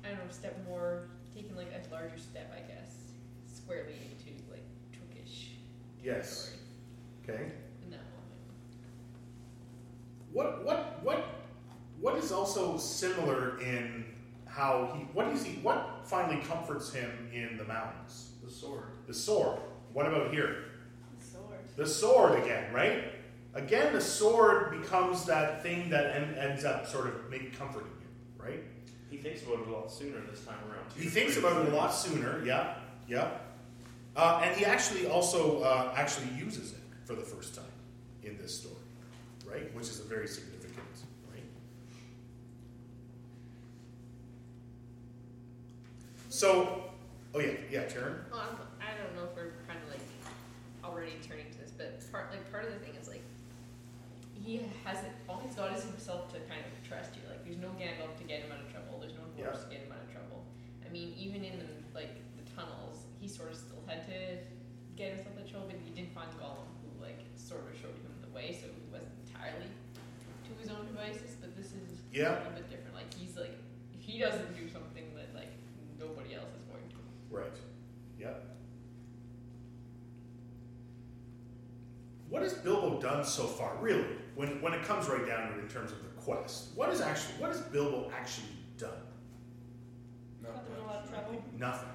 I don't know, step more, taking like a larger step, I guess, squarely into like Tookish Yes. Okay. in that moment. What what what what is also similar in how he what is he what finally comforts him in the mountains? The sword. The sword. What about here? The sword. The sword again, right? Again, the sword becomes that thing that en- ends up sort of maybe comforting you, right? He thinks about it a lot sooner this time around. too. He thinks about it a lot sooner. Yeah, yeah. Uh, and he actually also uh, actually uses it for the first time in this story, right? Which is a very significant, right? So, oh yeah, yeah, Taryn. Well, I'm, I don't know if we're kind of like already turning to this, but part like part of the thing is like he hasn't all he's got is himself to kind of trust you. Like there's no Gandalf to get him out of trouble. There's no dwarves Yeah. to get him out of trouble. I mean, even in the, like the tunnels, he sort of still had to get himself out of trouble. But he did find Gollum, who like sort of showed him the way, so he wasn't entirely to his own devices. But this is Yeah. a little bit different. Like he's like if he doesn't do something that like nobody else is going to. Right. Yep. What has Bilbo done so far, really? When when it comes right down to it in terms of the quest, what is actually what has Bilbo actually done? Got them in a lot of trouble. Nothing.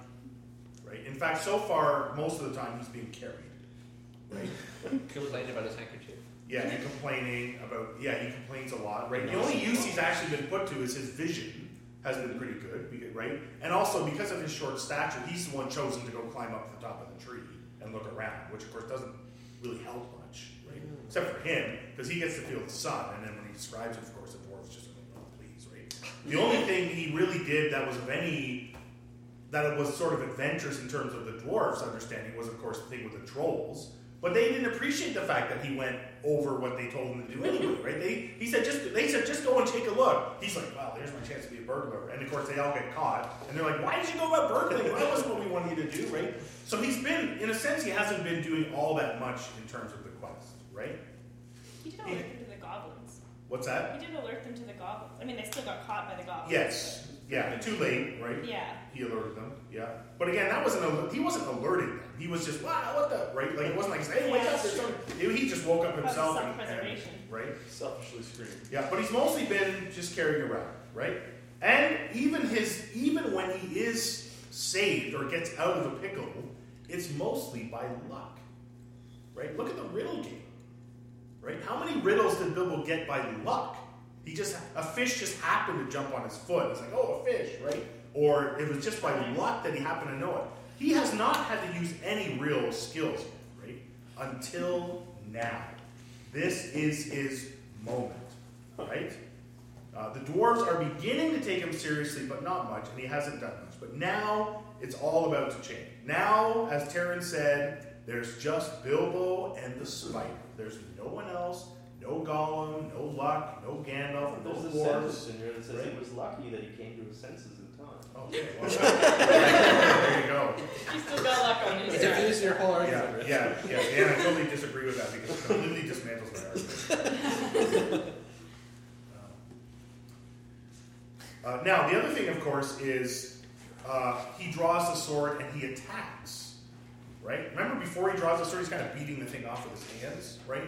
Right. In fact, so far, most of the time he's being carried. Right. Complain about his handkerchief. Yeah, and complaining about yeah, he complains a lot. Right. The only use he's actually been put to is his vision has been pretty good, right? And also because of his short stature, he's the one chosen to go climb up the top of the tree and look around, which of course doesn't really help much, right? Mm. Except for him, because he gets to feel the sun, and then when he describes it, of course, the dwarf's just like, oh please, right? The only thing he really did that was of any that it was sort of adventurous in terms of the dwarfs' understanding was, of course, the thing with the trolls. But they didn't appreciate the fact that he went over what they told him to do anyway, right? They he said just they said just go and take a look. He's like, wow, there's my chance to be a burglar, and of course they all get caught, and they're like, why did you go about burgling? Well, that wasn't what we wanted you to do, right? So he's been, in a sense, he hasn't been doing all that much in terms of the quest, right? He did alert them to the goblins. What's that? He did alert them to the goblins. I mean, they still got caught by the goblins. Yes, yeah, too late, right? Yeah. He alerted them, yeah. But again, that wasn't al- he wasn't alerting them. He was just wow, what the right? Like it wasn't like hey, wake Yeah, up, there's something. He he just woke up himself and, and right. Selfishly screaming. Yeah, but he's mostly been just carried around, right? And even his even when he is saved or gets out of a pickle, it's mostly by luck, right? Look at the riddle game, right? How many riddles did Bilbo get by luck? He just a fish just happened to jump on his foot. It's like oh, a fish, right? Or it was just by luck that he happened to know it. He has not had to use any real skills, right? Until now. This is his moment, right? Uh, the dwarves are beginning to take him seriously, but not much, and he hasn't done much. But now it's all about to change. Now, as Taryn said, there's just Bilbo and the spider. There's no one else, no Gollum, no Luck, no Gandalf, no There's a dwarves. sentence in here that says Right? he was lucky that he came to his senses in time. Okay, well, there you go. He's still got luck on his Yeah. side. Diffuse your whole argument. yeah, yeah. Dan, I totally disagree with that because it completely dismantles my argument. Uh, now, the other thing, of course, is uh, he draws the sword and he attacks. Right? Remember, before he draws the sword, he's kind of beating the thing off with his hands, right?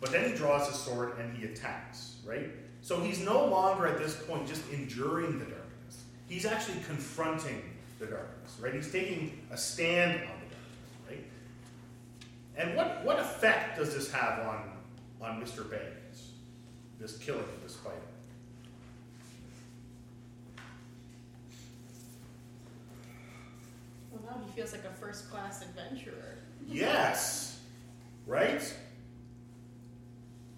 But then he draws his sword and he attacks, right? So he's no longer at this point just enduring the darkness. He's actually confronting the darkness, right? He's taking a stand on the darkness, right? And what, what effect does this have on, on Mr. Baggins, this killing of the spider? Well, now he feels like a first class adventurer. Yes, right?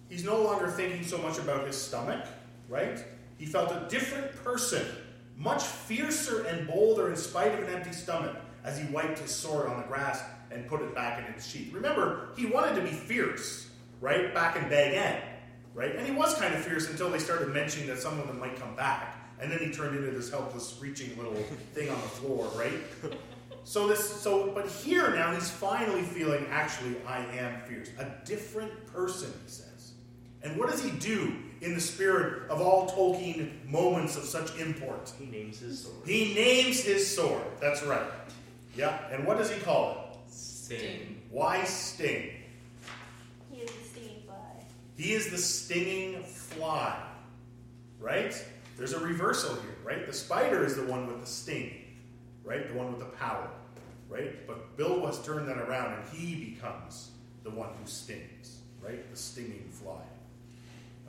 He's no longer thinking so much about his stomach, right? He felt a different person, much fiercer and bolder in spite of an empty stomach, as he wiped his sword on the grass and put it back in its sheath. Remember, he wanted to be fierce, right? Back in Bag End, right? And he was kind of fierce until they started mentioning that some of them might come back. And then he turned into this helpless, reaching little thing on the floor, right? So this, so, but here now he's finally feeling, actually, I am fierce. A different person, he says. And what does he do in the spirit of all Tolkien moments of such import? He names his sword. He names his sword. That's right. Yeah. And what does he call it? Sting. Why sting? He is the stinging fly. He is the stinging fly. Right? There's a reversal here, right? The spider is the one with the sting, right? The one with the power, right? But Bill has turned that around and he becomes the one who stings, right? The stinging fly.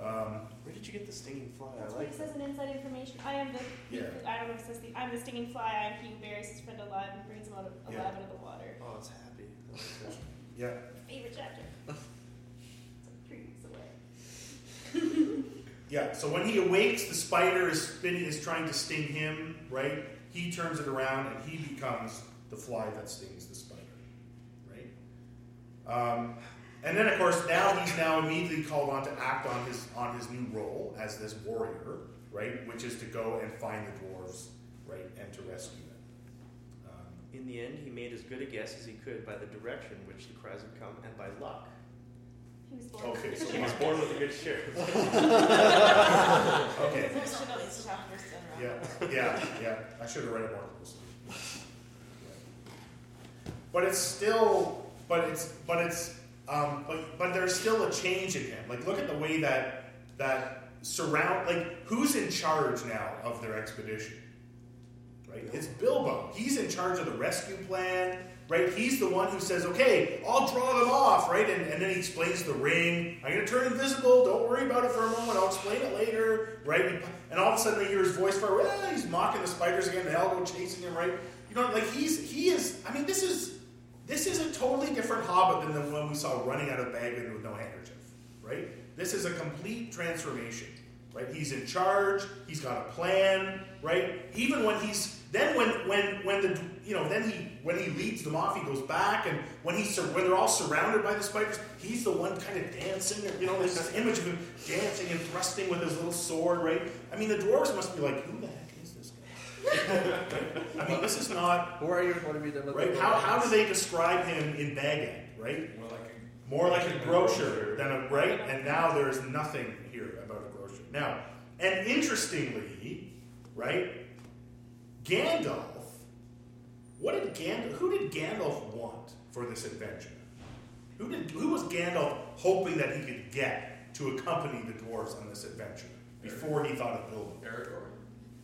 Um, Where did you get the stinging fly? That's I what like it says in inside information. I am the. Yeah. I don't know if it says the. I'm the stinging fly. I am he who buries his friend alive and brings him out of, Yeah. alive out of the water. Oh, it's happy. I like that. Yeah. Favorite chapter. it's like three weeks away. Yeah, so when he awakes, the spider is spinning, is trying to sting him, right? He turns it around and he becomes the fly that stings the spider, right? Um, and then, of course, now he's now immediately called on to act on his on his new role as this warrior, right? Which is to go and find the dwarves, right, and to rescue them. Um, In the end, he made as good a guess as he could by the direction which the cries had come and by luck. He was born. Okay, so he was born with a good sheriff. okay. Chanel needs to have first and Yeah, yeah, yeah. I should have read it more closely. But it's still, but it's, but it's, um, but, but there's still a change in him. Like, look at the way that that surround, like, who's in charge now of their expedition? Right? It's Bilbo. He's in charge of the rescue plan. Right? He's the one who says, "Okay, I'll draw them off." Right? And, and then he explains the ring. I'm going to turn invisible. Don't worry about it for a moment. I'll explain it later. Right? And all of a sudden, they hear his voice far. Well, he's mocking the spiders again. They all go chasing him. Right? You know, like he's he is. I mean, this is this is a totally different Hobbit than the one we saw running out of Bag End with no handkerchief. Right? This is a complete transformation. Right? He's in charge. He's got a plan. Right? Even when he's then when when when the you know then he when he leads them off, he goes back, and when sur- when they're all surrounded by the spiders, he's the one kind of dancing. You know, there's this image of him dancing and thrusting with his little sword. Right? I mean, the dwarves must be like, who the heck is this? I mean, this is not. Who are you? What have you done with Right? How, how do they describe him in Bag End, right? More like a More like a grocer than a right, and now there is nothing here about a grocer. Now, and interestingly, right, Gandalf. What did Gandalf? Who did Gandalf want for this adventure? Who did? Who was Gandalf hoping that he could get to accompany the dwarves on this adventure before he thought of Bilbo? Aragorn.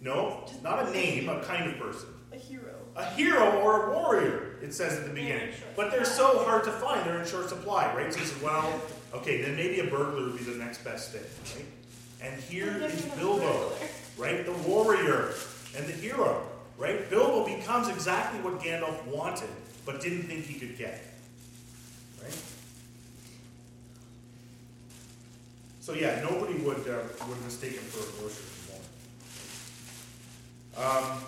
No, not a name, a kind of person. A hero. A hero or a warrior, it says at the beginning. But they're so hard to find, they're in short supply, right? So he says, well, okay, then maybe a burglar would be the next best thing, right? And here is Bilbo, right? The warrior and the hero, right? Bilbo becomes exactly what Gandalf wanted, but didn't think he could get, right? So yeah, nobody would uh, would mistake him for a grocer. Um,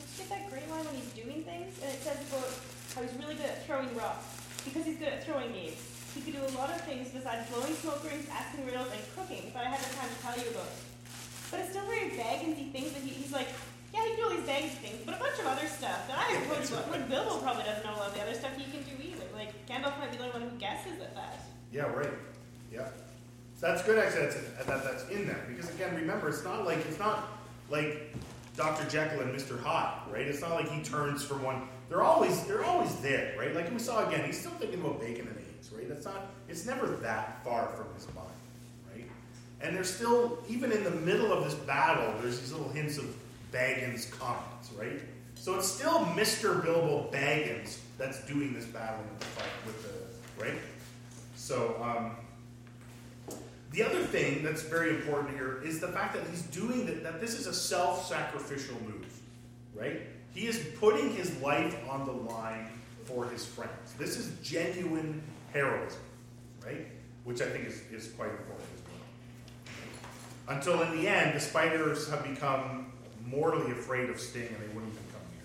Let's get that great line when he's doing things, and it says about how he's really good at throwing rocks. Because he's good at throwing games. He could do a lot of things besides blowing smoke rings, asking riddles, and cooking, but I haven't time to tell you about it. But it's still very Bagginsy things that he, he's like, yeah, he can do all these Bagginsy things, but a bunch of other stuff that I would, would Bilbo probably doesn't know all the other stuff he can do either. Like, Gandalf might be the only one who guesses at that. Yeah, right. Yeah. That's good actually that's, that that's in there. Because again, remember, it's not like it's not like Dr. Jekyll and Mr. Hyde, right? It's not like he turns from one they're always they're always there, right? Like we saw again, he's still thinking about bacon and eggs, right? That's not it's never that far from his mind, right? And there's still, even in the middle of this battle, there's these little hints of Baggins comments, right? So it's still Mr. Bilbo Baggins that's doing this battle with the right. So um, the other thing that's very important here is the fact that he's doing that. That this is a self-sacrificial move, right? He is putting his life on the line for his friends. This is genuine heroism, right? Which I think is, is quite important as well. Until in the end, the spiders have become mortally afraid of Sting and they wouldn't even come near.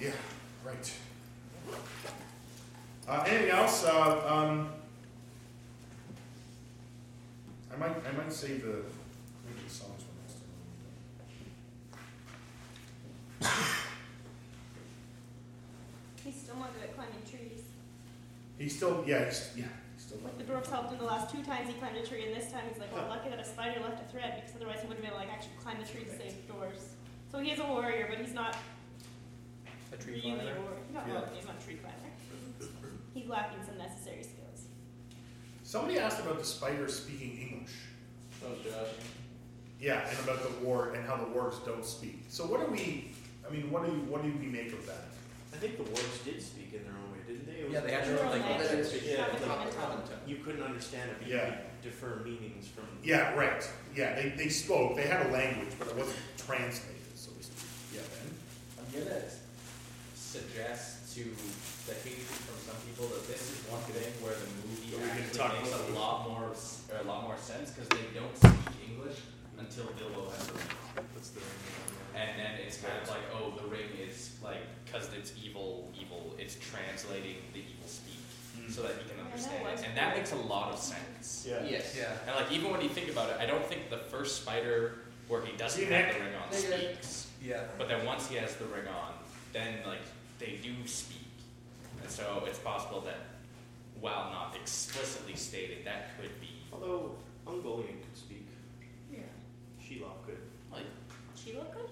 Yeah, right. Uh, anything else? Uh, um, I might, I might save the, maybe the songs for next time. He's still not good at climbing trees. He's still, yeah, he's, yeah, he's still. Like the dwarfs helped him the last two times he climbed a tree, and this time he's like, well, lucky that a spider left a thread, because otherwise he wouldn't have been able to like actually climb the tree to save the dwarfs. So he is a warrior, but he's not A tree really climber? a warrior. Not Yeah. he's not a tree climber. He's lacking some necessary skills. Somebody asked about the spider speaking English. Oh, Josh. Yeah, and about the war and how the wargs don't speak. So what do we? I mean, what do you, what do we make of that? I think the wargs did speak in their own way, didn't they? It was Yeah, they had their own language. language. Yeah, like. You couldn't understand it, but Yeah. you could defer meanings from. Yeah, right. Yeah, they, they spoke. They had a language, but it wasn't translated, so to speak. Yeah, Ben. I'm gonna suggest to the hatred from some people that this is one thing where the movie Are we gonna actually talk makes a the- lot more or a lot more sense because they don't speak English until Bilbo has the ring. That's the And then it's kind of like, oh, the ring is like because it's evil, evil. It's translating the evil speak hmm. so that he can understand it, and that makes a lot of sense. Yeah. Yes. Yeah. And like even when you think about it, I don't think the first spider where he doesn't See, have the ring on speaks. Yeah. But then once he has the ring on, then like they do speak. And so it's possible that while not explicitly stated, that could be Although Ungoliant could speak. Yeah. Shelob could. like She look good?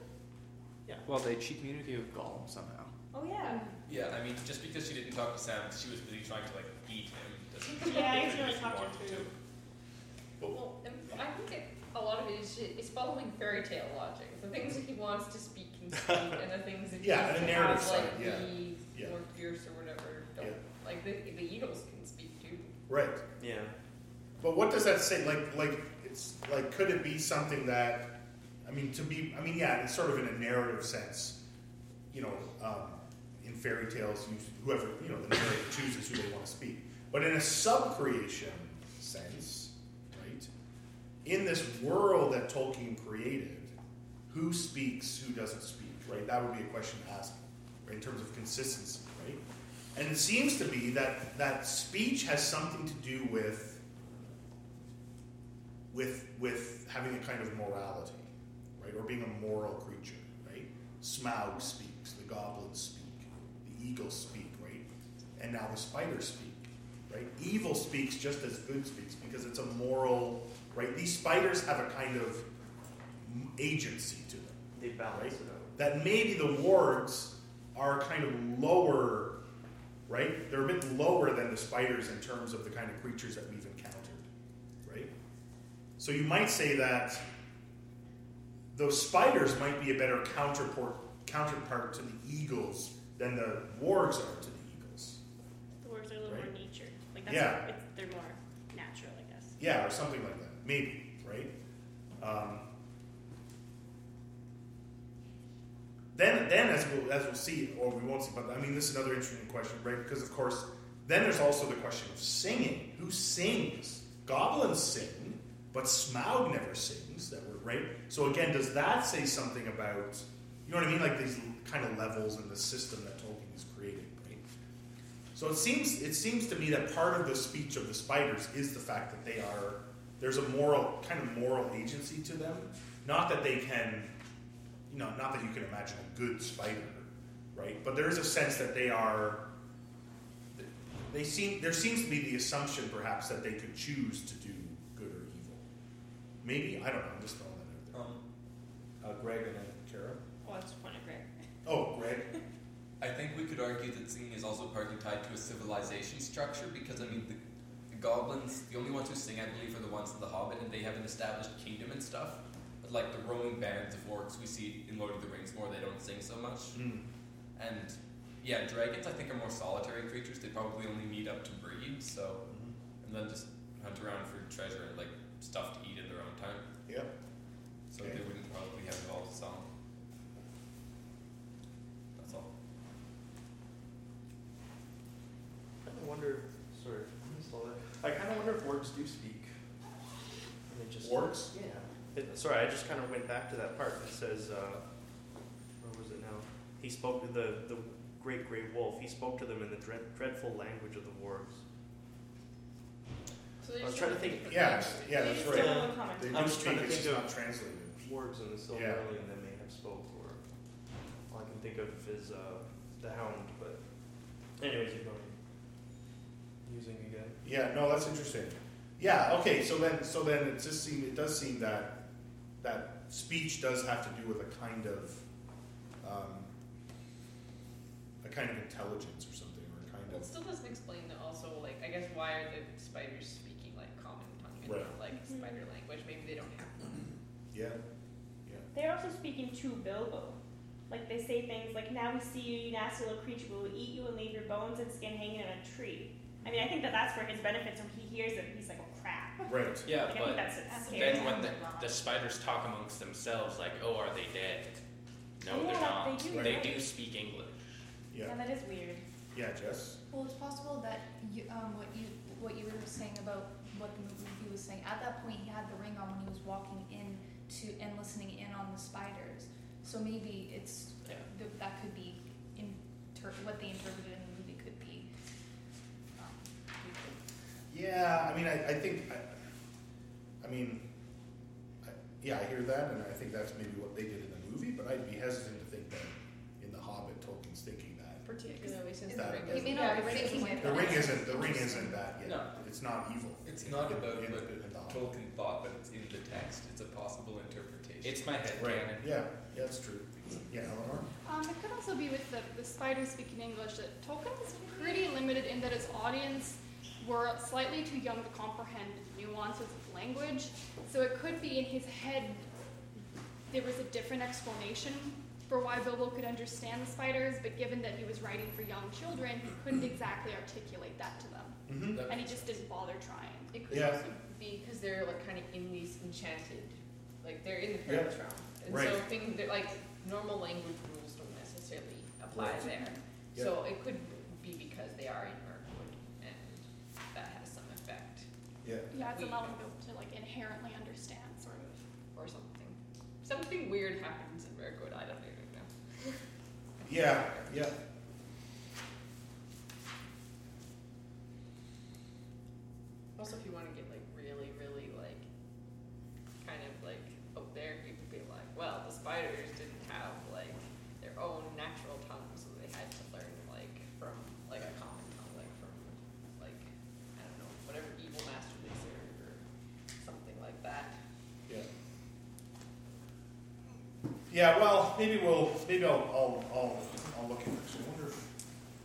Yeah. Well, they she communicated with Gollum somehow. Oh yeah. Yeah, I mean, just because she didn't talk to Sam she was busy trying to like eat him doesn't. Yeah, I guess you mean really she talked her wanted to. Well, I think it, a lot of it is it's following fairy tale logic. The things that he wants to speak can and the things that he Yeah, wants and to a narrative have, like side, yeah. the Yeah. more fierce or whatever, don't. Yeah. Like the the eagles can speak too. Right. Yeah. But what does that say? Like, like it's like, could it be something that? I mean, to be. I mean, yeah, it's sort of in a narrative sense. You know, um, in fairy tales, you, whoever you know, the narrator chooses who they want to speak. But in a sub-creation sense, right? In this world that Tolkien created, who speaks, who doesn't speak, right? That would be a question to ask, right? In terms of consistency, right? And it seems to be that that speech has something to do with with with having a kind of morality, right? Or being a moral creature, right? Smaug speaks, the goblins speak, the eagles speak, right? And now the spiders speak, right? Evil speaks just as good speaks because it's a moral, right? These spiders have a kind of agency to them They balance it out. that maybe the wargs are kind of lower, right? They're a bit lower than the spiders in terms of the kind of creatures that we've encountered, right? So you might say that those spiders might be a better counterpart counterpart to the eagles than the wargs are to the eagles. The wargs are a little Right. more natured. Like that's Yeah. it's, they're more natural, I guess. Yeah, or something like that. Maybe, right? Um, then, then as we'll, as we'll see, or we won't see, but I mean, this is another interesting question, right? Because of course, then there's also the question of singing. Who sings? Goblins sing, but Smaug never sings. That were right. So again, does that say something about you know what I mean? Like these kind of levels in the system that Tolkien is creating, right? So it seems it seems to me that part of the speech of the spiders is the fact that they are there's a moral kind of moral agency to them. Not that they can, you know, not that you can imagine a good spider, right? But there is a sense that they are. They seem there seems to be the assumption perhaps that they could choose to do good or evil. Maybe I don't know. I'm just throwing that out Um, there. Uh, Greg and then Kara. Well, that's the point of Greg. Oh, Greg. I think we could argue that singing is also partly tied to a civilization structure because I mean the, the goblins, the only ones who sing, I believe, are the ones in the Hobbit, and they have an established kingdom and stuff. But like the roaming bands of orcs we see in Lord of the Rings more, they don't sing so much. Mm. And yeah, dragons I think are more solitary creatures. They probably only meet up to breed, so and then just hunt around for treasure and like stuff to eat in their own time. Yep. So Okay. they wouldn't probably have it all sung. That's all. I kind of wonder. Sorry, I missed all that. I kind of wonder if orcs do speak. And they just Orcs? Yeah. It, sorry, I just kind of went back to that part that says, uh, where was it now? He spoke to the the great great wolf. He spoke to them in the dread, dreadful language of the wargs. So I was trying to think. Yeah, yeah, that's right. They do I'm just speak, trying to it's think just of not translated. Words in the Silmarillion that may have spoke, or all I can think of is uh, the Hound. But anyways, you're going using again. Yeah, no, that's interesting. Yeah, okay, so then so then it just seem it does seem that that speech does have to do with a kind of um, a kind of intelligence or something, or a kind Well, of it still doesn't explain the also like I guess why are the spiders speaking like common tongue and Right. not like spider language? Maybe they don't have one. yeah, They're also speaking to Bilbo. Like they say things like, "Now we see you, you nasty little creature. We will eat you and leave your bones and skin hanging on a tree." I mean, I think that that's for his benefit. So he hears it, he's like, "Oh crap!" Right. Yeah, Like, I but think that's that's then when the, the spiders talk amongst themselves, like, "Oh, are they dead?" No, Oh, they're not. they do, They do speak English. Yeah. Yeah, that is weird. Yeah, Jess. Well, it's possible that you, um, what you what you were saying about what the movie was saying. At that point, he had the ring on when he was walking in to and listening in on the spiders. So maybe it's Yeah. th- that could be inter- what they interpreted in the movie could be. Um, we could- Yeah, I mean, I, I think, I, I mean, I, yeah, I hear that, and I think that's maybe what they did in the movie, but I'd be hesitant to think that in The Hobbit, Tolkien's thinking that. Particularly since That- the ring He may is not yeah, be thinking it. The ring isn't, the ring isn't that yet. No. It's not evil. It's not about In- what in The Hobbit. Tolkien thought, but it's in the text. It's a possible interpretation. It's my head Right, canon. yeah, yeah, that's true. Yeah, Eleanor? Um, it could also be with the, the spiders speaking English that Tolkien was pretty limited in that his audience were slightly too young to comprehend nuances of language. So it could be in his head there was a different explanation for why Bilbo could understand the spiders, but given that he was writing for young children, he couldn't exactly articulate that to them. Mm-hmm. And he just didn't bother trying. It could Yeah. also be because they're like kind of in these enchanted, like they're in the Yeah. Realm, and Right. so things that like normal language rules don't necessarily apply Right. there. Yeah. So it could be because they are in Mirkwood, and that has some effect, Yeah. Yeah, it's We- allowing Bilbo to like inherently understand sort of. or something. Something weird happens in Mirkwood. I don't even know. Yeah, yeah. Also, if you want to get like really, really like kind of like out there, you could be like, well, the spiders didn't have like their own natural tongue, so they had to learn like from like a common tongue, like from like I don't know whatever evil master they serve or something like that. Yeah. Yeah, well, maybe we'll, maybe I'll, I'll, I'll, I'll look into this. I wonder if,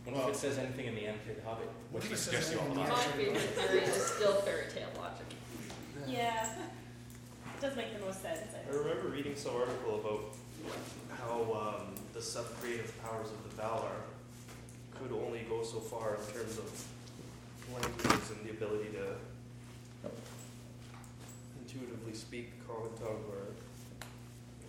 What if it says anything in the Animated Hobbit? What if we it says suggest you anything all in My favorite theory is still fairy tale logic. Yeah, it does make the most sense. I I remember reading some article about how um, the sub-creative powers of the Valar could only go so far in terms of languages and the ability to intuitively speak the common tongue or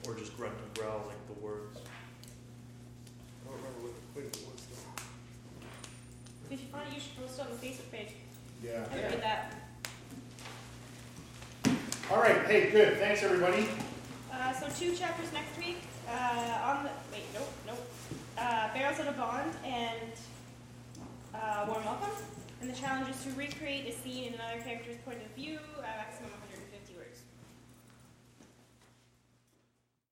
or just grunt and growl like the words. I don't remember what quite what it was though. If you find it, you should post it on the Facebook page. Yeah. I read that. all right, hey, good, thanks, everybody. Uh, so two chapters next week. Uh, on the wait, nope, nope. Uh, Barrels Out of Bond and uh, Warm Welcome. And the challenge is to recreate a scene in another character's point of view, uh, maximum 100